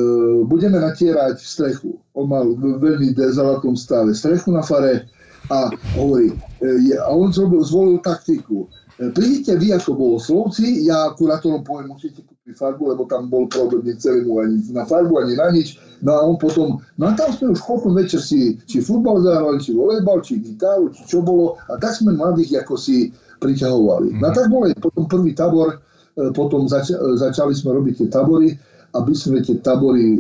budeme natierať strechu. On mal v veľmi dezolátnom stave strechu na fare a hovorí, e, a on zrobil, zvolil taktiku. E, prídite vy ako bolo slovci, ja kurátorom poviem, musíte farbu, lebo tam bol problém, nechceli mu ani na farbu, ani na nič. No a on potom, no a tam sme už potom večer si, či futbal zahrali, či volejbal, či gitaru, či čo bolo. A tak sme mladých ako si priťahovali. No a tak bol aj potom prvý tábor, e, potom zač- začali sme robiť tie tábory aby sme tie tabory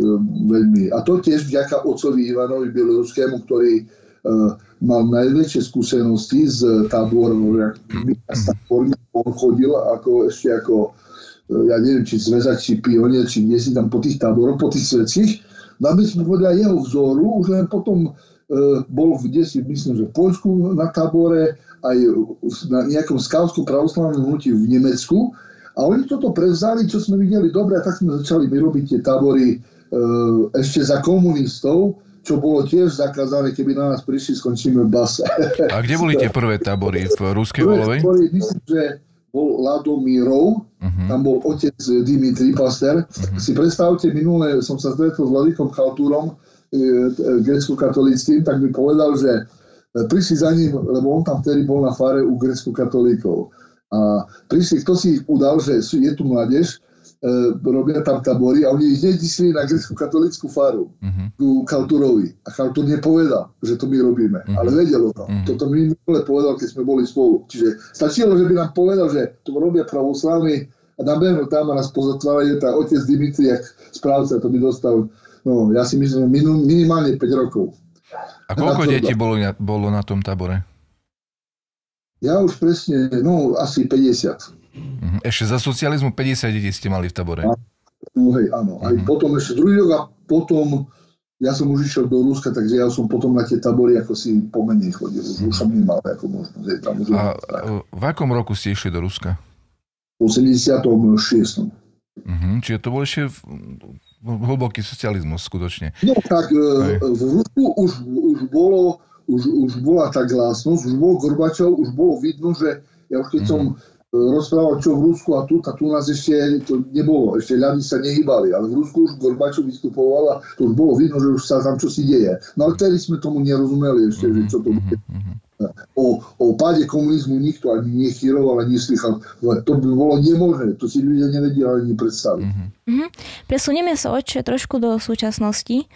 veľmi... A to tiež vďaka ocovi Ivanovi Bieloruskému, ktorý uh, mal najväčšie skúsenosti s táborom, on chodil ako, ešte ako, ja neviem, či zväzak, či pionier, či kde si tam po tých táboroch, po tých svetských. No aby sme podľa jeho vzoru, už len potom uh, bol kde si, myslím, že v Poľsku na tábore, aj na nejakom skautskom pravoslavnom hnutí v Nemecku, a oni toto prevzali, čo sme videli dobre, a tak sme začali vyrobiť tie tábory e, ešte za komunistov, čo bolo tiež zakázané, keby na nás prišli, skončíme v base. A kde boli tie prvé tábory? V Ruskej Volovej? Myslím, že bol Ladomírov, uh-huh. tam bol otec Dimitri Paster. Uh-huh. Si predstavte, minule som sa stretol s Vladikom Chaltúrom, e, e, grecko-katolickým, tak mi povedal, že prišli za ním, lebo on tam vtedy bol na fare u grecko-katolíkov a prišli, kto si ich udal, že je tu mládež, robia tam tabory a oni ich nedisli na grecku katolickú faru, uh-huh. ku Chalturovi. A Chaltur nepovedal, že to my robíme, uh-huh. ale vedel o tom. Uh-huh. Toto mi minule povedal, keď sme boli spolu. Čiže stačilo, že by nám povedal, že to robia pravoslavní a nabehnú tam a nás pozatvárajú, tá otec Dimitri, jak správca, to by dostal, no ja si myslím, minimálne 5 rokov. A koľko detí bolo, bolo na tom tabore? Ja už presne, no asi 50. Mhm. Ešte za socializmu 50 detí ste mali v tabore. No hej, áno. Aj uh-huh. potom ešte druhý rok a potom ja som už išiel do Ruska, takže ja som potom na tie tabory ako si pomenej chodil. Už som nemal ako možnosť. Tam už a v akom roku ste išli do Ruska? V 86. Uh-huh. Čiže to bol ešte hlboký socializmus skutočne. No tak Hej. v Rusku už, už bolo už, už bola tá glásnosť, už bol Gorbačov, už bolo vidno, že ja už keď som mhm. e, rozprával, čo v Rusku a tu, a tu nás ešte to nebolo, ešte ľady sa nehybali, ale v Rusku už Gorbačov vystupoval a to už bolo vidno, že už sa tam čosi deje. No ale vtedy sme tomu nerozumeli ešte, že čo to mhm, bude. Mhm, o, o páde komunizmu nikto ani nechyroval, ani neslychal. To by bolo nemožné, to si ľudia nevedeli ani predstaviť. Mm-hmm. Presunieme sa oče trošku do súčasnosti.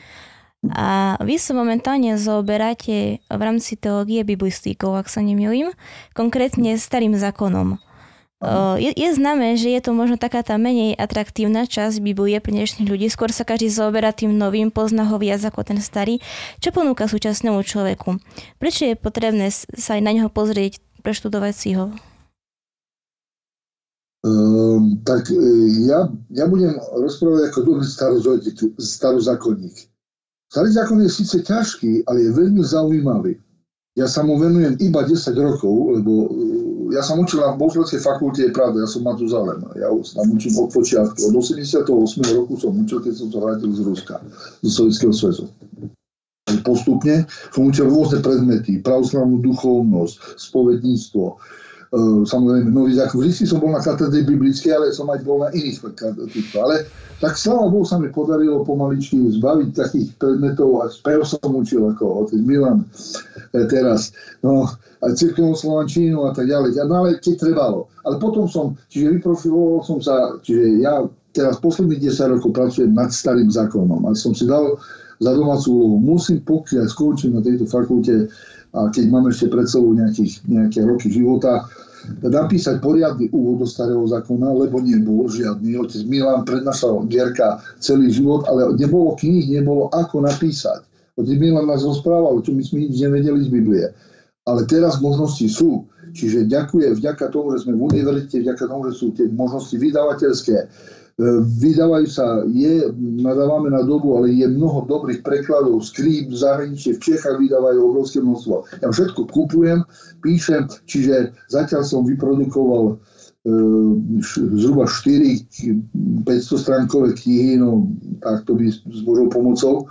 A vy sa momentálne zaoberáte v rámci teológie biblistíkov, ak sa nemýlim, konkrétne starým zákonom. Je, je známe, že je to možno taká tá menej atraktívna časť Biblie pre dnešných ľudí. Skôr sa každý zaoberá tým novým, pozná ho viac ako ten starý. Čo ponúka súčasnému človeku? Prečo je potrebné sa aj na neho pozrieť, preštudovať si ho? Um, tak e, ja, ja budem rozprávať ako dobrý starozákonník. Starý zákon je síce ťažký, ale je veľmi zaujímavý. Ja sa mu venujem iba 10 rokov, lebo ja som učil na Bohoslovskej fakulte, je pravda, ja som Matuzalem. Ja tam učím od počiatku. Od 88 roku som učil, keď som sa vrátil z Ruska, zo Sovjetského svezu. Postupne som učil rôzne predmety, pravoslavnú duchovnosť, spovedníctvo, samozrejme nový zákon. Vždy som bol na katedre biblickej, ale som aj bol na iných týchto. Ale tak sláva Bohu sa mi podarilo pomaličky zbaviť takých predmetov a spev som učil ako otec Milan e, teraz. No, a cirkevnú slovančínu a tak ďalej. No ale keď trebalo. Ale potom som, čiže vyprofiloval som sa, čiže ja teraz posledných 10 rokov pracujem nad starým zákonom a som si dal za domácu úlohu. Musím, pokiaľ skončím na tejto fakulte a keď mám ešte pred sebou nejakých, nejaké roky života, napísať poriadny úvod do starého zákona, lebo nebol žiadny. Otec Milan prednášal Gerka celý život, ale nebolo kníh, nebolo ako napísať. Otec Milan nás rozprával, čo my sme nič nevedeli z Biblie. Ale teraz možnosti sú. Čiže ďakujem vďaka tomu, že sme v univerzite, vďaka tomu, že sú tie možnosti vydavateľské, Vydávajú sa, je, nadávame na dobu, ale je mnoho dobrých prekladov, skrýp v zahraničí, v Čechách vydávajú obrovské množstvo. Ja všetko kupujem, píšem, čiže zatiaľ som vyprodukoval e, zhruba 4 500 stránkové knihy, no tak to by s Božou pomocou.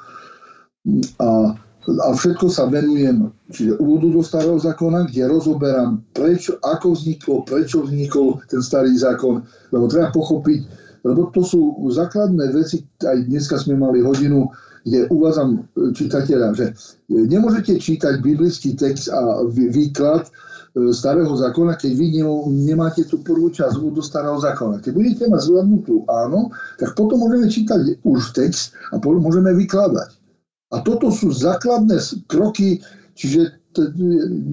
A a všetko sa venujem čiže úvodu do starého zákona, kde rozoberám, prečo, ako vzniklo, prečo vznikol ten starý zákon, lebo treba pochopiť, lebo to sú základné veci, aj dneska sme mali hodinu, kde uvádzam čitateľa, že nemôžete čítať biblický text a výklad e, starého zákona, keď vy nemáte tú prvú časť do starého zákona. Keď budete mať zvládnutú áno, tak potom môžeme čítať už text a potom môžeme vykladať. A toto sú základné kroky, čiže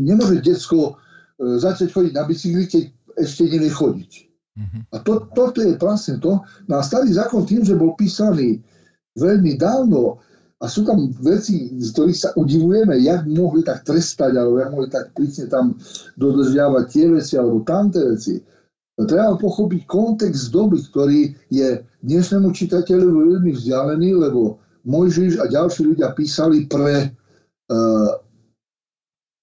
nemôže detsko e, začať chodiť na bicykli, keď ešte nevie chodiť. Mm-hmm. A to, toto je vlastne to. No starý zákon tým, že bol písaný veľmi dávno a sú tam veci, z ktorých sa udivujeme, jak mohli tak trestať, alebo jak mohli tak prísne tam dodržiavať tie veci, alebo tamté veci. Treba pochopiť kontext doby, ktorý je dnešnému čitateľovi veľmi vzdialený, lebo Mojžiš a ďalší ľudia písali pre uh,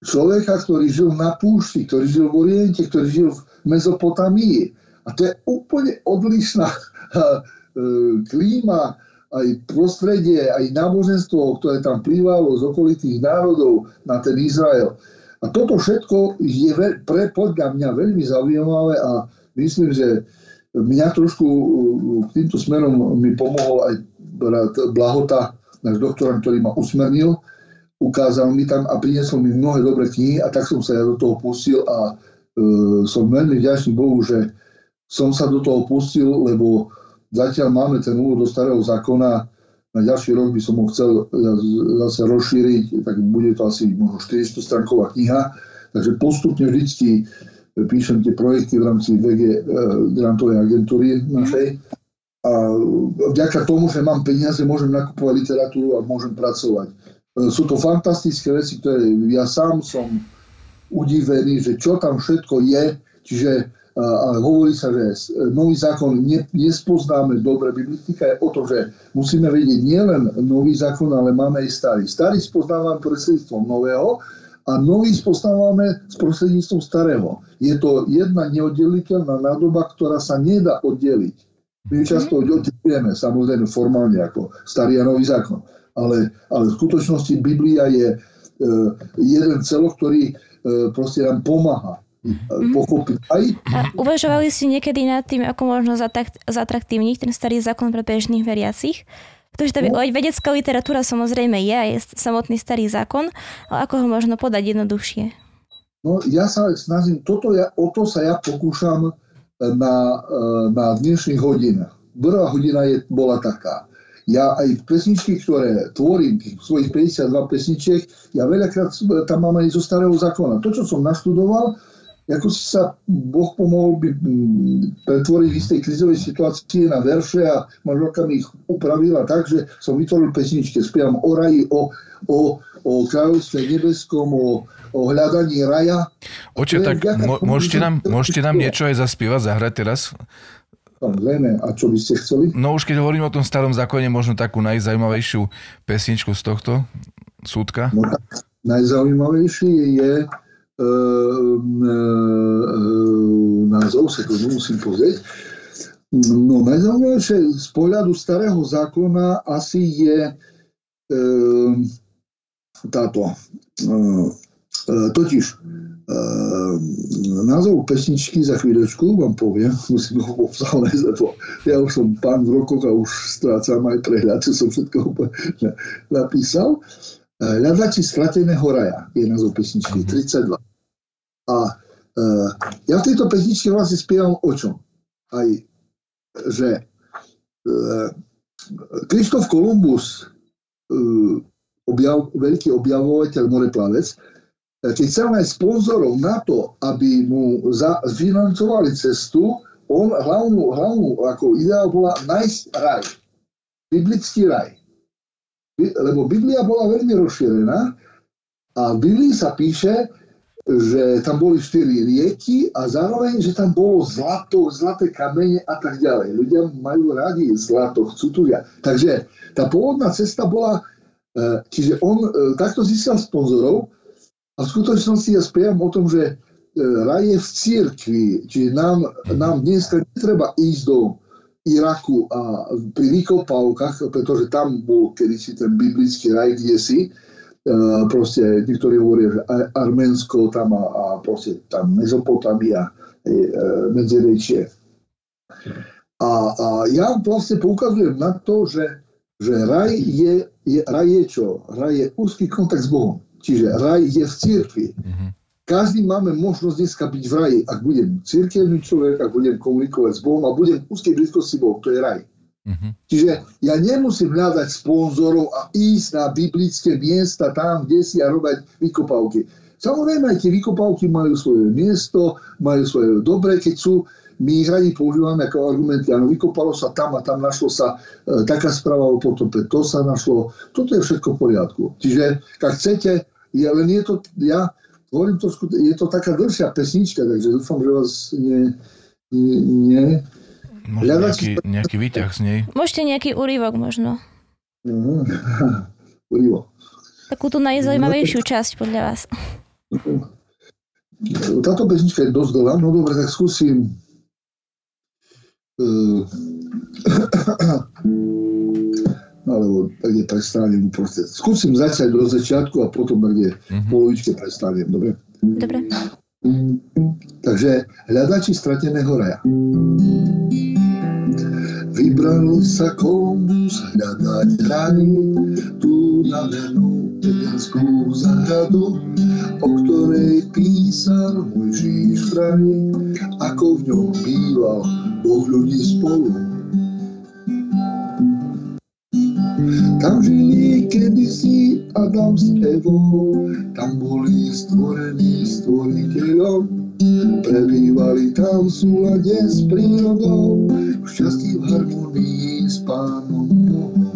človeka, ktorý žil na púšti, ktorý žil v Oriente, ktorý žil v Mezopotamii. A to je úplne odlišná uh, klíma, aj prostredie, aj náboženstvo, ktoré tam plývalo z okolitých národov na ten Izrael. A toto všetko je pre podľa mňa veľmi zaujímavé a myslím, že mňa trošku k týmto smerom mi pomohol aj brat Blahota, náš doktorant, ktorý ma usmernil, ukázal mi tam a priniesol mi mnohé dobré knihy a tak som sa ja do toho pustil a e, som veľmi vďačný Bohu, že som sa do toho pustil, lebo zatiaľ máme ten úvod do starého zákona, na ďalší rok by som ho chcel zase rozšíriť, tak bude to asi možno 400 stránková kniha, takže postupne vždycky píšem tie projekty v rámci VG e, grantovej agentúry našej. A vďaka tomu, že mám peniaze, môžem nakupovať literatúru a môžem pracovať. E, sú to fantastické veci, ktoré ja sám som udivený, že čo tam všetko je, čiže a hovorí sa, že nový zákon ne, nespoznáme dobre. Biblistika je o to, že musíme vedieť nielen nový zákon, ale máme aj starý. Starý spoznávame prostredníctvom nového a nový spoznávame s prostredníctvom starého. Je to jedna neoddeliteľná nádoba, ktorá sa nedá oddeliť. My často oddelujeme, samozrejme formálne ako starý a nový zákon. Ale, ale v skutočnosti Biblia je e, jeden celok, ktorý e, proste nám pomáha aj. A uvažovali ste niekedy nad tým, ako možno zatraktívniť ten starý zákon pre bežných veriacich? Pretože tá no. vedecká literatúra samozrejme je a je samotný starý zákon, ale ako ho možno podať jednoduchšie? No ja sa snažím, toto ja, o to sa ja pokúšam na, eh, na dnešných hodinách. Prvá hodina je, bola taká. Ja aj pesničky, ktoré tvorím, svojich 52 pesničiek, ja veľakrát tam mám aj zo starého zákona. To, čo som naštudoval, ako si sa Boh pomohol by pretvoriť v istej krizovej situácii na verše a manželka mi ich upravila tak, že som vytvoril pesničke, spievam o raji, o, o, o kráľovstve nebeskom, o, o hľadaní raja. Oče, tak môžete, nám, môžete nám niečo aj zaspievať, zahrať teraz? Samozrejme, a čo by ste chceli? No už keď hovorím o tom starom zákone, možno takú najzaujímavejšiu pesničku z tohto súdka. No, najzaujímavejší je názov, sekundu musím pozrieť. No najzaujímavejšie z pohľadu starého zákona asi je e, táto e, totiž e, názov pesničky za chvíľočku vám poviem, musím ho obsahnuť, lebo ja už som pán v rokoch a už strácam aj prehľad, čo som všetko napísal. Hľadači skrateného raja je názov pesničky, 32. A ja v tejto pesničke vlastne spievam o čom? Aj, že Krištof Kolumbus, objav, veľký objavovateľ moreplavec, keď chcel nájsť sponzorov na to, aby mu financovali cestu, on hlavnú, hlavnú ako ideál bola nájsť raj. Biblický raj. Lebo Biblia bola veľmi rozšírená a v Biblii sa píše, že tam boli štyri rieky a zároveň, že tam bolo zlato, zlaté kamene a tak ďalej. Ľudia majú radi zlato, chcú tu viac. Takže tá pôvodná cesta bola, e, čiže on e, takto získal sponzorov a v skutočnosti ja spievam o tom, že e, raj je v církvi, čiže nám, nám dnes netreba ísť do Iraku a pri vykopávkach, pretože tam bol kedysi ten biblický raj, kde si, proste niektorí hovoria, že Arménsko tam a, a proste tam Mezopotamia, e, medzirečie. A, a ja vlastne poukazujem na to, že, že raj, je, je, raj je čo? Raj je úzky kontakt s Bohom. Čiže raj je v církvi. Mm-hmm. Každý máme možnosť dneska byť v raji. Ak budem církevný človek, ak budem komunikovať s Bohom a budem v úzkej blízkosti Bohu, to je raj. Uh-huh. Čiže ja nemusím hľadať sponzorov a ísť na biblické miesta tam, kde si a robiť vykopávky. Samozrejme, aj tie vykopávky majú svoje miesto, majú svoje dobre, keď sú, my ich radi používame ako argumenty, áno, vykopalo sa tam a tam našlo sa e, taká správa o potope, to sa našlo, toto je všetko v poriadku. Čiže, ak chcete, je, len je to, ja hovorím to, je to taká dlhšia pesnička, takže dúfam, že vás nie, nie, nie Možno nejaký, nejaký výťah z nej. Môžete nejaký úryvok možno. Uh-huh. úryvok. Takú tú najzaujímavejšiu časť podľa vás. Táto pesnička je dosť dlhá, no dobre, tak skúsim uh, alebo je prestanem uprostred. Skúsim začať do začiatku a potom je uh-huh. polovičke prestanem, dobre? Dobre. Takže hľadači strateného raja. Vybral sa Kolumbus hľadať raj, tú navenú edenskú záhradu, o ktorej písal Mojžíš vraj, ako v ňom býval Boh ľudí spolu. Tam žili kedysi Adam s Evou, tam boli stvorení stvoriteľom, prebývali tam v súlade s prírodou, v šťastí v harmonii s Pánom Bohom.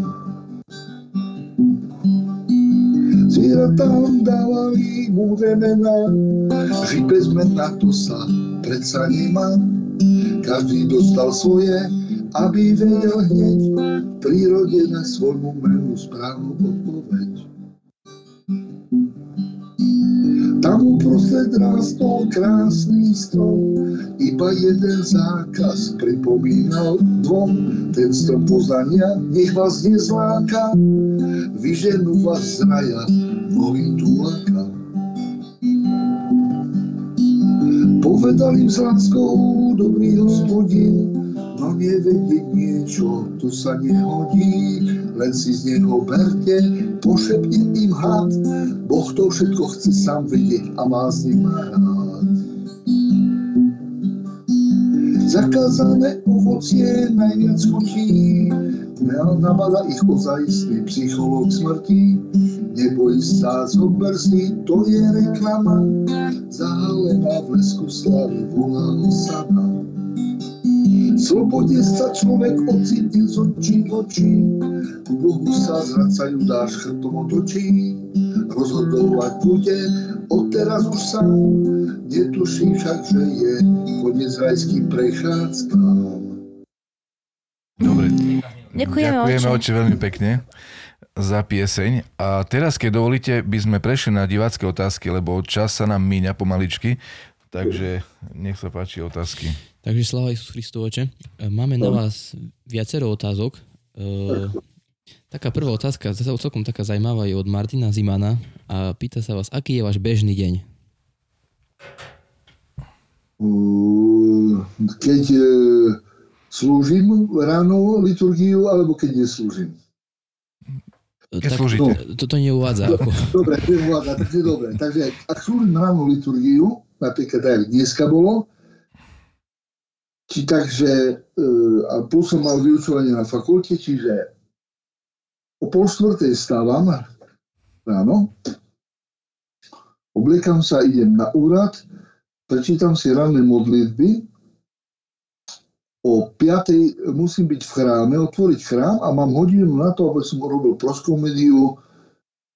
Zvieratám dávali múdre mená, žiť bez mena to sa predsa nemá. Každý dostal svoje, aby vedel hneď prírode na svojmu menu správnu odpoveď. Tam uprostred rástol krásny strom, iba jeden zákaz pripomínal dvom. Ten strom poznania nech vás nezláka, vyženú vás z raja novým túlaka. Povedal im s láskou dobrý hospodin, no nevedieť niečo, to sa nehodí, len si z neho berte, pošepne im had, Boh to všetko chce sám vedieť a má z ním rád. Zakázané ovocie najviac chutí, nabada ich ozajstný psychológ smrti. Neboj sa, zober si, to je reklama, zahalená v lesku slavy volá Osana. Slobode sa človek ocitne z očí v oči, ku Bohu sa zracajú dáš chrbtom otočí. Rozhodovať bude odteraz už sám, netuší však, že je koniec rajským prechádzkám. Dobre. Ďakujeme, Ďakujeme oči veľmi pekne za pieseň. A teraz, keď dovolíte, by sme prešli na divácké otázky, lebo čas sa nám míňa pomaličky. Takže nech sa páči otázky. Takže sláva Isus Christovoče. E, máme na vás viacero otázok. E, taká prvá otázka, zase celkom taká zaujímavá, je od Martina Zimana a pýta sa vás, aký je váš bežný deň? Keď e, slúžim ráno liturgiu, alebo keď neslúžim. Keď tak, slúžite. No, toto neuvádza. Ako. Dobre, neuvádza, takže dobre. Takže ak slúžim ráno liturgiu, napríklad aj dneska bolo, či takže, e, a plus som mal vyučovanie na fakulte, čiže o pol štvrtej stávam ráno, obliekam sa, idem na úrad, prečítam si ranné modlitby, o 5. musím byť v chráme, otvoriť chrám a mám hodinu na to, aby som urobil proskomediu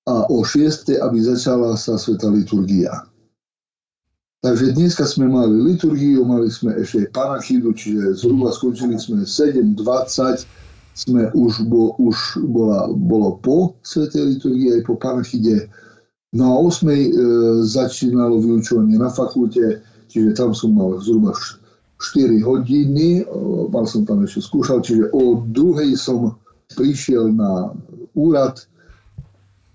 a o 6. aby začala sa sveta liturgia. Takže dneska sme mali liturgiu, mali sme ešte panachidu, čiže zhruba skončili sme 7.20, sme už, bo, už bola, bolo po svetej liturgii aj po panachide. No a 8. E, začínalo vyučovanie na fakulte, čiže tam som mal zhruba 4 hodiny, mal som tam ešte skúšal, čiže o druhej som prišiel na úrad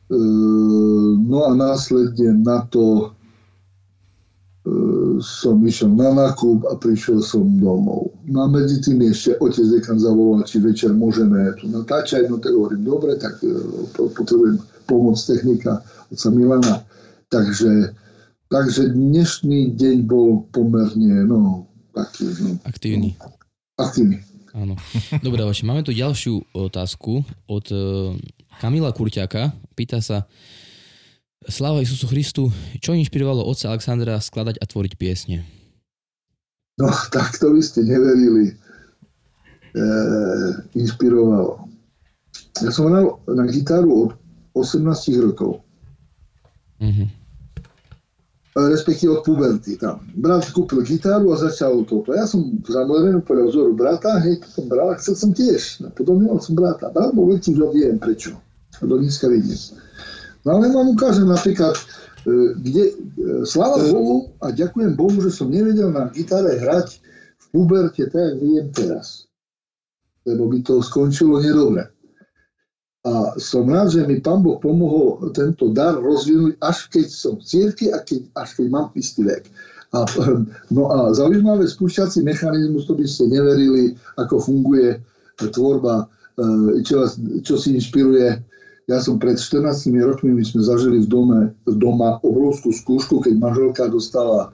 no a následne na to e, som išiel na nákup a prišiel som domov. No a medzi tým ešte otec dekan zavolal, či večer môžeme tu natáčať, no tak hovorím, dobre, tak e, potrebujem pomoc technika sa Milana. Takže, takže dnešný deň bol pomerne, no, taký, no, Aktívny. aktívny. Áno. Dobre, Vaši, máme tu ďalšiu otázku od e, Kamila Kurťaka. Pýta sa, Sláva Isusu Christu, čo inšpirovalo otca Alexandra skladať a tvoriť piesne? No, tak to by ste neverili. E, inšpirovalo. Ja som hral na gitaru od 18 rokov. Mhm. E, respektíve od puberty tam. Brat kúpil gitaru a začal toto. Ja som samozrejme podľa vzoru brata, hej, to som bral a chcel som tiež. No, potom som brata. Brat bol väčší, že viem prečo. A do dneska vidím. No ale vám ukážem napríklad, e, kde, e, sláva Bohu a ďakujem Bohu, že som nevedel na gitare hrať v puberte tak, jak viem teraz. Lebo by to skončilo nedobre. A som rád, že mi pán Boh pomohol tento dar rozvinúť, až keď som v cirkvi a keď, až keď mám istý vek. A, no a zaujímavé spúšťací mechanizmus, to by ste neverili, ako funguje tvorba, e, čo, čo si inšpiruje. Ja som pred 14 rokmi, my sme zažili v dome, doma obrovskú skúšku, keď manželka dostala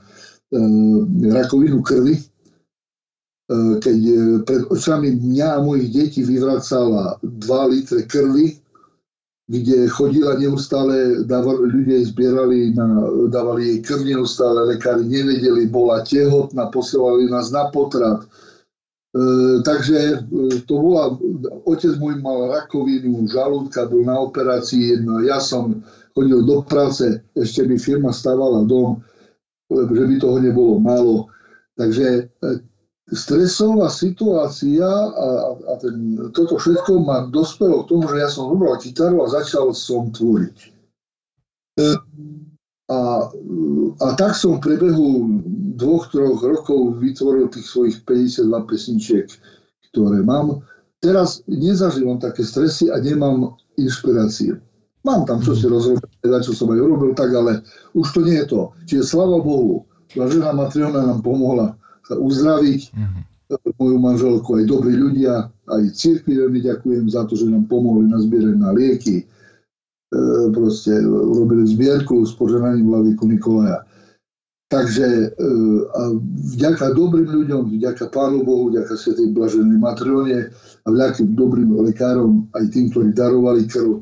e, rakovinu krvi, e, keď e, pred očami mňa a mojich detí vyvracala 2 litre krvi, kde chodila neustále, dávali, ľudia jej zbierali, na, dávali jej krv neustále, lekári nevedeli, bola tehotná, posielali nás na potrat. E, takže e, to bola, otec môj mal rakovinu žalúdka, bol na operácii, no ja som chodil do práce, ešte by firma stávala dom, že by toho nebolo málo. Takže e, stresová situácia a, a ten, toto všetko ma dospelo k tomu, že ja som zobral gitaru a začal som tvoriť. A, a tak som v priebehu dvoch, troch rokov vytvoril tých svojich 52 pesničiek, ktoré mám. Teraz nezažívam také stresy a nemám inšpirácie. Mám tam čo si rozhodnúť, čo som aj urobil, tak ale už to nie je to. Čiže sláva Bohu, žena Matriona nám pomohla sa uzdraviť, mm-hmm. moju manželku, aj dobrí ľudia, aj cirkvi veľmi ďakujem za to, že nám pomohli na zbierať na lieky. E, proste urobili zbierku s poženaním vladyku Nikolaja. Takže e, a vďaka dobrým ľuďom, vďaka Pánu Bohu, vďaka Svetej Blaženej Matrione a vďaka dobrým lekárom, aj tým, ktorí darovali krv,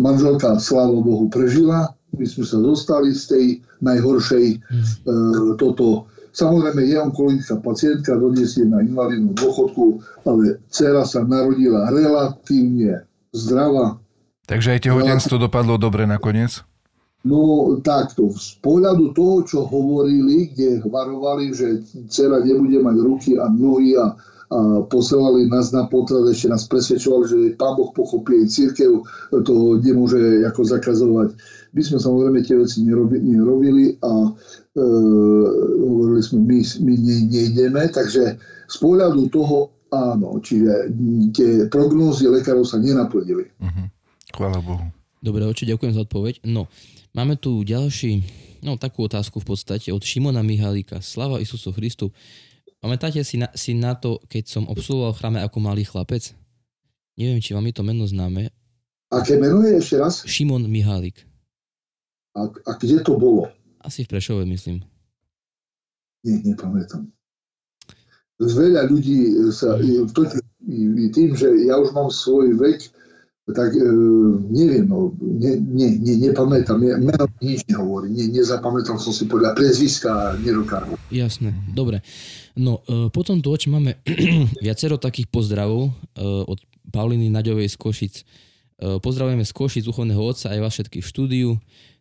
manželka, sláva Bohu, prežila. My sme sa dostali z tej najhoršej mm. toto. Samozrejme je onkologická pacientka, dodnes je na invalidnú dôchodku, ale dcera sa narodila relatívne zdravá. Takže aj tehotenstvo dopadlo dobre nakoniec? No takto, z pohľadu toho, čo hovorili, kde varovali, že dcera nebude mať ruky a nohy a a posielali nás na potrat, ešte nás presvedčovali, že pán Boh pochopí, církev to nemôže ako zakazovať. My sme samozrejme tie veci nerobili, nerobili a e, hovorili sme, my, my ne, nejdeme, takže z pohľadu toho áno, čiže tie prognózy lekárov sa nenaplnili. Uh-huh. Chvála Bohu. Dobre, oči, ďakujem za odpoveď. No, máme tu ďalší, no takú otázku v podstate od Šimona Mihalíka. Slava Isusu Christu. Pamätáte si na, si na to, keď som obsluhoval chráme ako malý chlapec? Neviem, či vám je to meno známe. Aké meno je ešte raz? Šimon Mihálik. A, a kde to bolo? Asi v Prešove, myslím. Nie, nepamätám. Veľa ľudí sa, to, tým, že ja už mám svoj vek, tak e, neviem, no, ne, ne, ne, nepamätám, ne, meno nič nehovorí, ne, nezapamätal som si podľa prezviska, nedokážem. Jasné, dobre. No, e, potom tu oči máme viacero takých pozdravov e, od Pauliny Naďovej z Košic. E, pozdravujeme z Košic, duchovného otca aj vás všetkých štúdiu,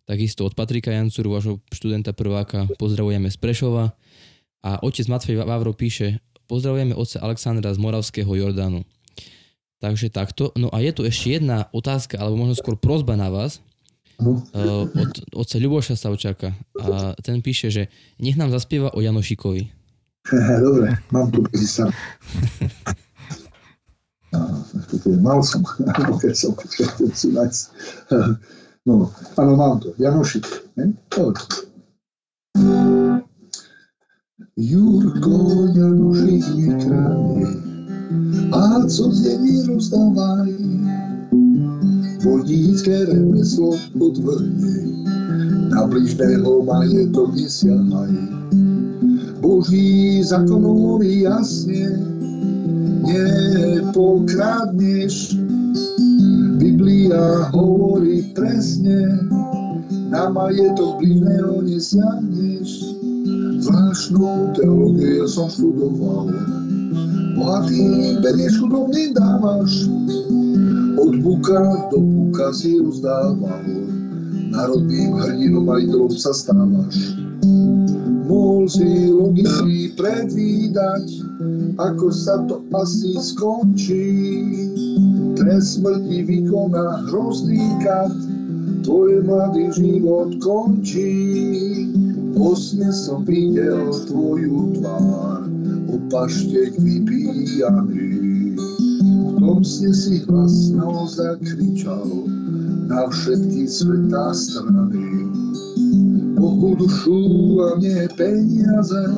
takisto od Patrika Jancuru, vášho študenta prváka, pozdravujeme z Prešova a otec Matvej Vavro píše, pozdravujeme otca Alexandra z Moravského Jordánu. Takže takto. No a je tu ešte jedna otázka, alebo možno skôr prozba na vás. Uh, od otca Ľuboša Savčaka. A ten píše, že nech nám zaspieva o Janošikovi. Dobre, mám tu sa. mal som, keď. No, áno, mám to. Janošik. Ne? Jurko, Janošik kránie, a co zemi rozdávaj, vodícké remeslo odvrni, na bližného majetok nesiahaj. Boží zákon hovorí jasne, nepokradneš. Biblia hovorí presne, na majetok blížneho nesiahneš. Zvláštnu teológiu som študoval, bohatý berieš, chudobný dávaš, od buka do buka si rozdával, národným hrdinom aj idolom sa stávaš. Mohol si logicky predvídať, ako sa to asi skončí. Trest smrti vykoná hrozný kat, tvoj mladý život končí. Posne som videl tvoju tvár, opaštek vypíjaný. V tom sne si hlasno zakričal na všetky svetá strany. Bohu dušu a nie peniaze,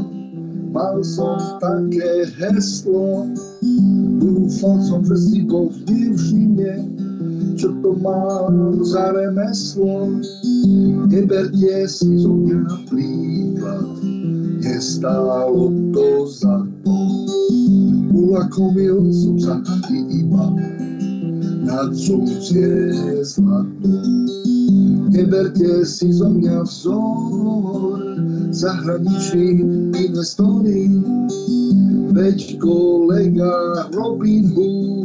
mal som také heslo. Dúfal som, že si Boh nevšimne, čo to mám za remeslo. Neberte si zo mňa príklad, nestálo to za to. Ulakomil som sa iba na cudzie zlato. Neberte si zo mňa vzor, zahraničí investori, veď kolega Robin Hood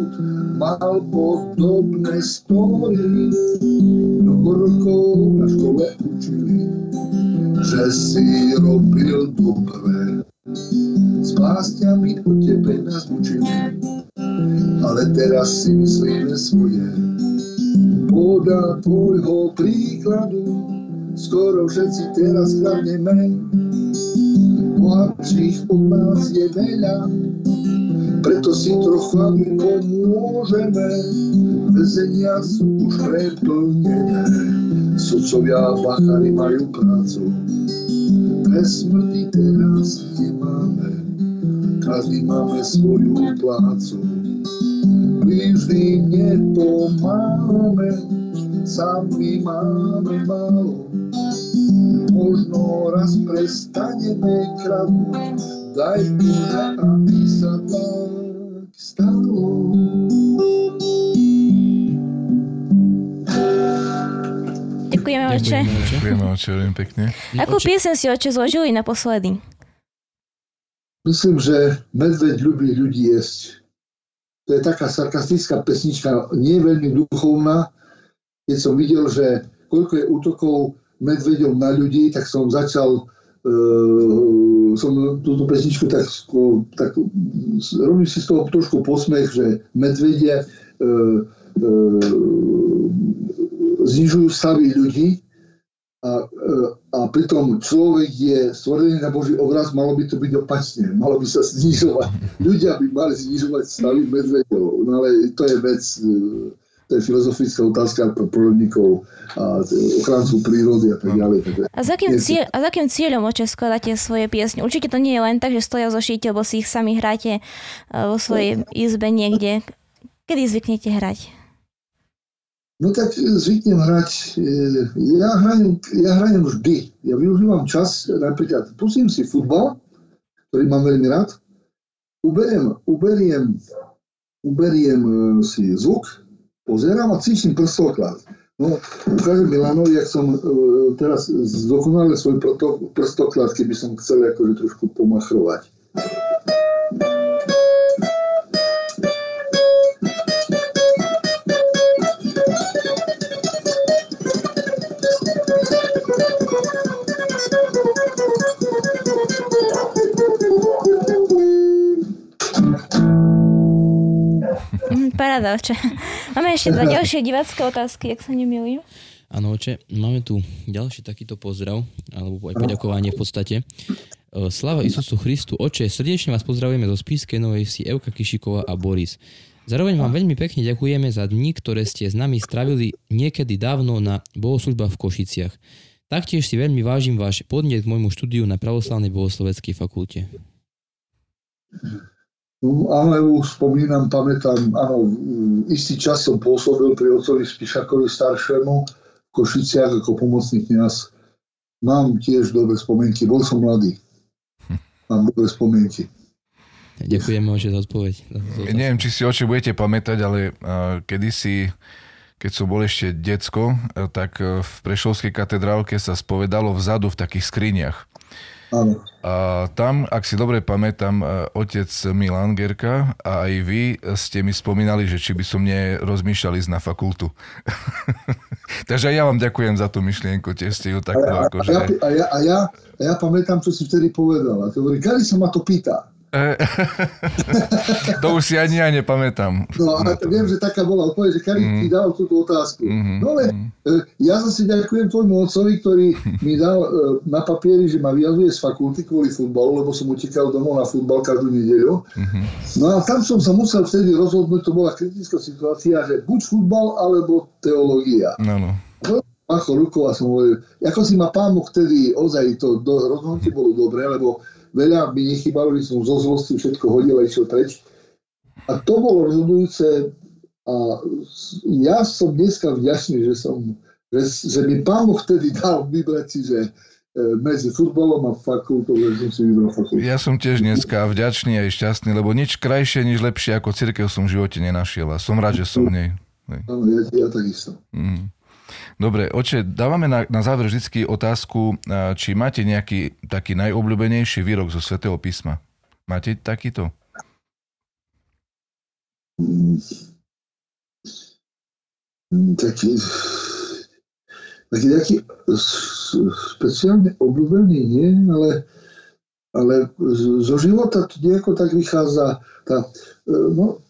mal podobné story. Mnoho rokov na škole učili, že si robil dobre. S básňami o tebe nás učili, ale teraz si myslíme svoje podľa tvojho príkladu skoro všetci teraz kradneme. Bohatších od nás je veľa, preto si trocha my pomôžeme. Vezenia sú už preplnené, sudcovia bachary majú prácu. Pre smrti teraz nemáme, každý máme svoju plácu blížným nepomáhame, sami máme málo. Možno raz prestaneme kradnúť, daj Bože, aby sa Ďakujeme, oče. Ďakujeme, oče, veľmi pekne. Akú piesen si oče zložili naposledy? Myslím, že medveď ľubí ľudí jesť. To je taká sarkastická pesnička, nie veľmi duchovná. Keď som videl, že koľko je útokov medveďov na ľudí, tak som začal uh, som túto pesničku tak, tak robím si z toho trošku posmech, že medvedie uh, uh, znižujú stavy ľudí a, a pritom človek je stvorený na Boží obraz, malo by to byť opačne, malo by sa znižovať. Ľudia by mali znižovať stavy medvedov, no ale to je vec, e, to je filozofická otázka pre prorobníkov a ochrancu prírody a tak ďalej. A za akým, cieľ, a za akým cieľom oče skladáte svoje piesne? Určite to nie je len tak, že stoja zo šíte, lebo si ich sami hráte e, vo svojej izbe niekde. Kedy zvyknete hrať? No tak zvyknem hrať, e, ja hrajem, ja hrajem vždy. Ja využívam čas, napríklad pustím si futbal, ktorý mám veľmi rád, uberiem, uberiem, uberiem e, si zvuk, pozerám a cítim prstoklad. No, ukážem Milanovi, jak som teraz zdokonalil svoj prstoklad, keby som chcel akože trošku pomachrovať. Paráda, oče. Máme ešte dva ďalšie divácké otázky, ak sa nemýlim. Áno, oče, máme tu ďalší takýto pozdrav, alebo aj poďakovanie v podstate. E, Slava Isusu Christu, oče, srdečne vás pozdravujeme zo Spískej Novej Vsi, Evka Kišiková a Boris. Zároveň vám veľmi pekne ďakujeme za dni, ktoré ste s nami stravili niekedy dávno na bohoslužbách v Košiciach. Taktiež si veľmi vážim váš podnet k môjmu štúdiu na Pravoslavnej bohosloveckej fakulte. No, áno, spomínam, pamätám, áno, istý čas som pôsobil pri otcovi Spišakovi staršému v Košiciach ako pomocný kniaz. Mám tiež dobré spomienky, bol som mladý. Mám dobré spomienky. Ďakujeme oče za odpoveď. Ja neviem, či si oči budete pamätať, ale uh, kedysi, keď som bol ešte decko, uh, tak uh, v Prešovskej katedrálke sa spovedalo vzadu v takých skriniach. Áno. A tam, ak si dobre pamätám, otec Milan Gerka a aj vy ste mi spomínali, že či by som nerozmýšľal ísť na fakultu. Takže aj ja vám ďakujem za tú myšlienku, tiež ste ju takú a, a, ja, a, ja, a, ja, a ja pamätám, čo si vtedy povedal. A to hovorí, kedy sa ma to pýta? to už si ani ja nepamätám. No a viem, že taká bola odpoveď, že Karin mm. ti dal túto otázku. Mm-hmm. No ale mm. ja zase ďakujem tvojmu otcovi, ktorý mi dal e, na papieri, že ma vyjazuje z fakulty kvôli futbalu, lebo som utekal domov na futbal každú nedeľu. Mm-hmm. No a tam som sa musel vtedy rozhodnúť, to bola kritická situácia, že buď futbal, alebo teológia. No, no. Macho rukou a som hovoril, ako si ma pán Boh vtedy ozaj to do, rozhodnutie bolo dobré, lebo veľa mi nechybalo, že som zo zlosti všetko hodil a išiel preč. A to bolo rozhodujúce a ja som dneska vďačný, že, som, že, že mi pán Boh vtedy dal vybrať si, že e, medzi futbolom a fakultou, že som si vybral fakultu. Ja som tiež dneska vďačný a šťastný, lebo nič krajšie, nič lepšie ako cirkev som v živote nenašiel a som rád, že som v nej. Áno, ja, ja takisto. Mm. Dobre, oče, dávame na, na záver vždy otázku, či máte nejaký taký najobľúbenejší výrok zo svätého písma. Máte takýto? Taký, taký taký speciálne obľúbený nie, ale, ale zo života to nejako tak vychádza tá, e, no,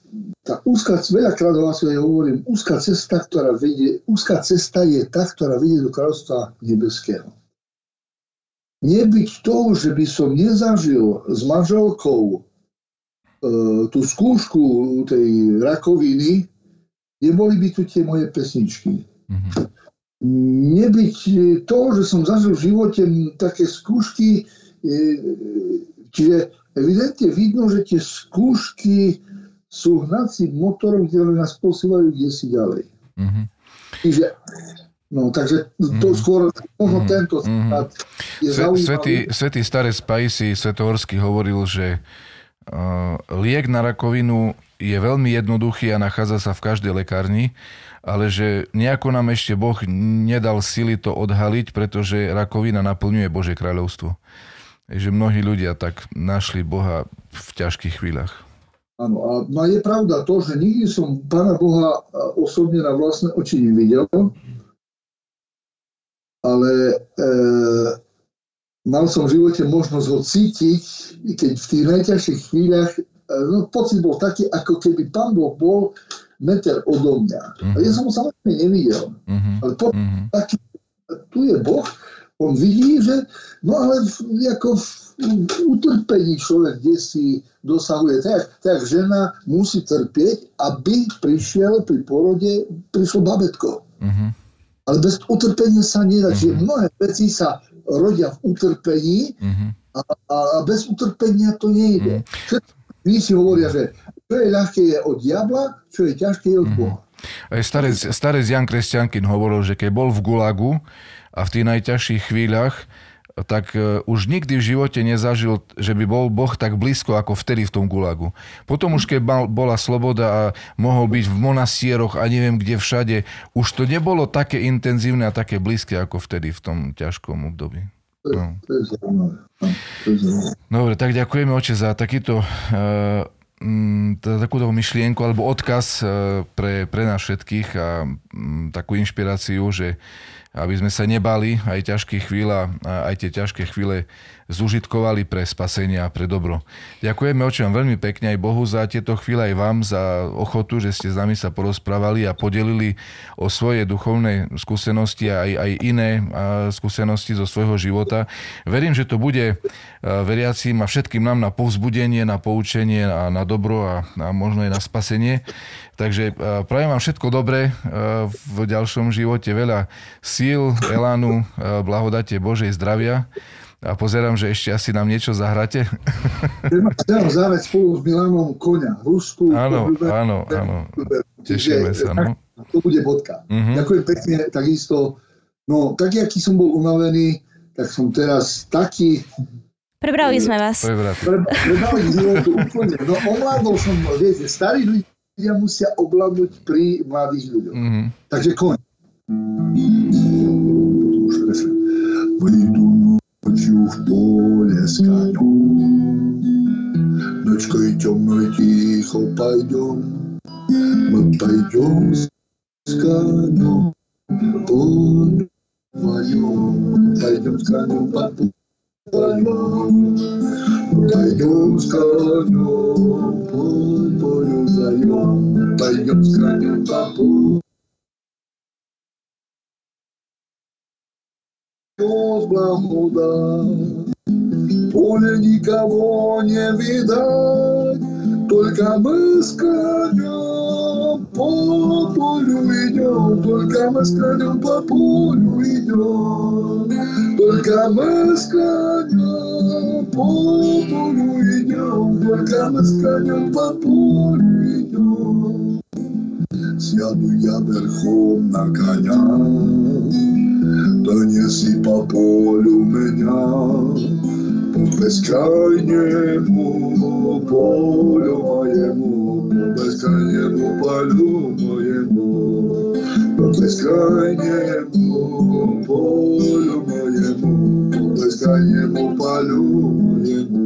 tá úzka, veľakrát vás ja hovorím, úzka cesta, ktorá vedie, úzka cesta je tá, ktorá vedie do kráľovstva nebeského. Nebyť toho, že by som nezažil s manželkou e, tú skúšku tej rakoviny, neboli by tu tie moje pesničky. Mm-hmm. Nebyť toho, že som zažil v živote také skúšky, e, čiže evidentne vidno, že tie skúšky sú hnacím motorom, ktoré nás posúvajú kde si ďalej. Mm-hmm. Čiže, no, takže to mm-hmm. skôr, možno mm-hmm. tento mm-hmm. je zaujímavý. Svetý, svetý starec Pajsi Svetohorský hovoril, že uh, liek na rakovinu je veľmi jednoduchý a nachádza sa v každej lekárni, ale že nejako nám ešte Boh nedal sily to odhaliť, pretože rakovina naplňuje Bože kráľovstvo. Takže mnohí ľudia tak našli Boha v ťažkých chvíľach. Áno, a no je pravda to, že nikdy som Pána Boha osobne na vlastné oči nevidel, ale e, mal som v živote možnosť ho cítiť, keď v tých najťažších chvíľach, e, no pocit bol taký, ako keby Pán Boh bol meter odo mňa. Uh-huh. A ja som ho samozrejme nevidel. Uh-huh. Ale po, uh-huh. taký, tu je Boh, on vidí, že no ale ako v, v utrpení človek kde si dosahuje. Tak, tak žena musí trpieť, aby prišiel pri porode, prišlo babetko. Uh-huh. Ale bez utrpenia sa nedá. Uh-huh. Čiže mnohé veci sa rodia v utrpení uh-huh. a, a bez utrpenia to nejde. Uh-huh. si hovoria, že čo je ľahké je od diabla, čo je ťažké je od Boha. Aj starec, starec Jan Kresťankin hovoril, že keď bol v Gulagu a v tých najťažších chvíľach, tak e, už nikdy v živote nezažil, že by bol Boh tak blízko ako vtedy v tom gulagu. Potom už keď mal, bola sloboda a mohol byť v monastieroch a neviem kde všade, už to nebolo také intenzívne a také blízke ako vtedy v tom ťažkom období. No. Dobre, tak ďakujeme oče za takýto uh, takúto myšlienku alebo odkaz uh, pre, pre nás všetkých a takú inšpiráciu, že aby sme sa nebali aj ťažké chvíľa, aj tie ťažké chvíle zužitkovali pre spasenie a pre dobro. Ďakujeme očom veľmi pekne aj Bohu za tieto chvíle, aj vám za ochotu, že ste s nami sa porozprávali a podelili o svoje duchovné skúsenosti a aj, aj iné skúsenosti zo svojho života. Verím, že to bude veriacím a všetkým nám na povzbudenie, na poučenie a na dobro a, a možno aj na spasenie. Takže prajem vám všetko dobré v ďalšom živote, veľa síl, elánu, blahodate Božej zdravia a pozerám, že ešte asi nám niečo zahráte. Chcem zahrať spolu s Milanom Koňa, Rusku. Áno, áno, áno. Tešíme sa, no. To bude bodka. Uh-huh. Ďakujem pekne, takisto. No, taký, aký som bol unavený, tak som teraz taký... Prebrali sme vás. Pre, prebrali životu úplne. No, ovládol som, viete, starí ľudia musia ovládnuť pri mladých ľuďoch. Uh-huh. Takže koň. Выйду ночью в поле с конем. Ночкой темной тихо пойдем, мы пойдем с конем под вдвоем. Пойдем с конем под. Пойдем с конем под полю заем. Пойдем с конем по полю. Благодать. Поле никого не видать, только мы с конем по полю идем, только мы с конем по полю идем, только мы с конем по полю идем, только мы с конем по полю идем. Сяду я верхом на коня, да неси по полю меня, по бескрайнему полю моему, бескрайнему полю моему, по бескрайнему полю моему, по бескрайнему полю моему.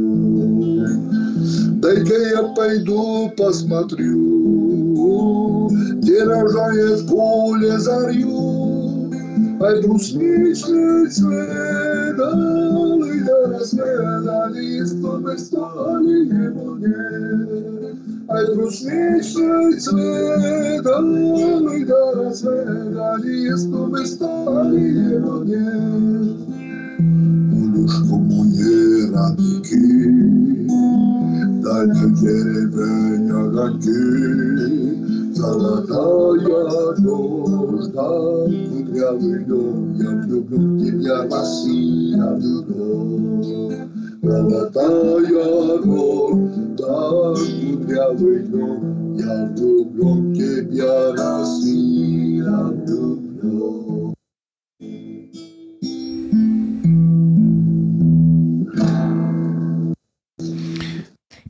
Дай-ка я пойду посмотрю, где рожает поле зарю, Ai brusniczny cwedali, teraz medali, sto bestali nie mnie. Ai Najróżniejsze damy teraz medali jest to wystawienie rodnie. Już komunie radiki, danie dziewienia gaki, Золотая звезда, кудрявый лед, я люблю тебя, Россия, любовь. Золотая звезда, кудрявый лед, я люблю тебя, Россия, любовь.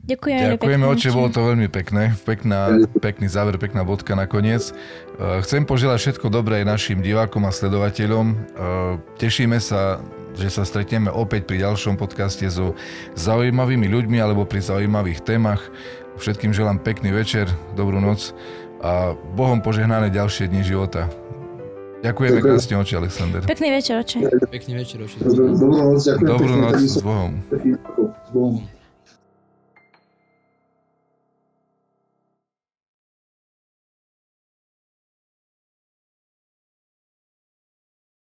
Ďakujeme, Ďakujeme oče, bolo to veľmi pekné. Pekná, pekný záver, pekná bodka nakoniec. Eh, chcem poželať všetko dobré aj našim divákom a sledovateľom. Eh, tešíme sa, že sa stretneme opäť pri ďalšom podcaste so zaujímavými ľuďmi alebo pri zaujímavých témach. Všetkým želám pekný večer, dobrú noc a Bohom požehnané ďalšie dni života. Ďakujeme krásne oči, Alexander. Pekný večer, oče. Pekný večer, oče. Dobrú noc, ďakujem. Dobrú noc s Bohom. S Bohom.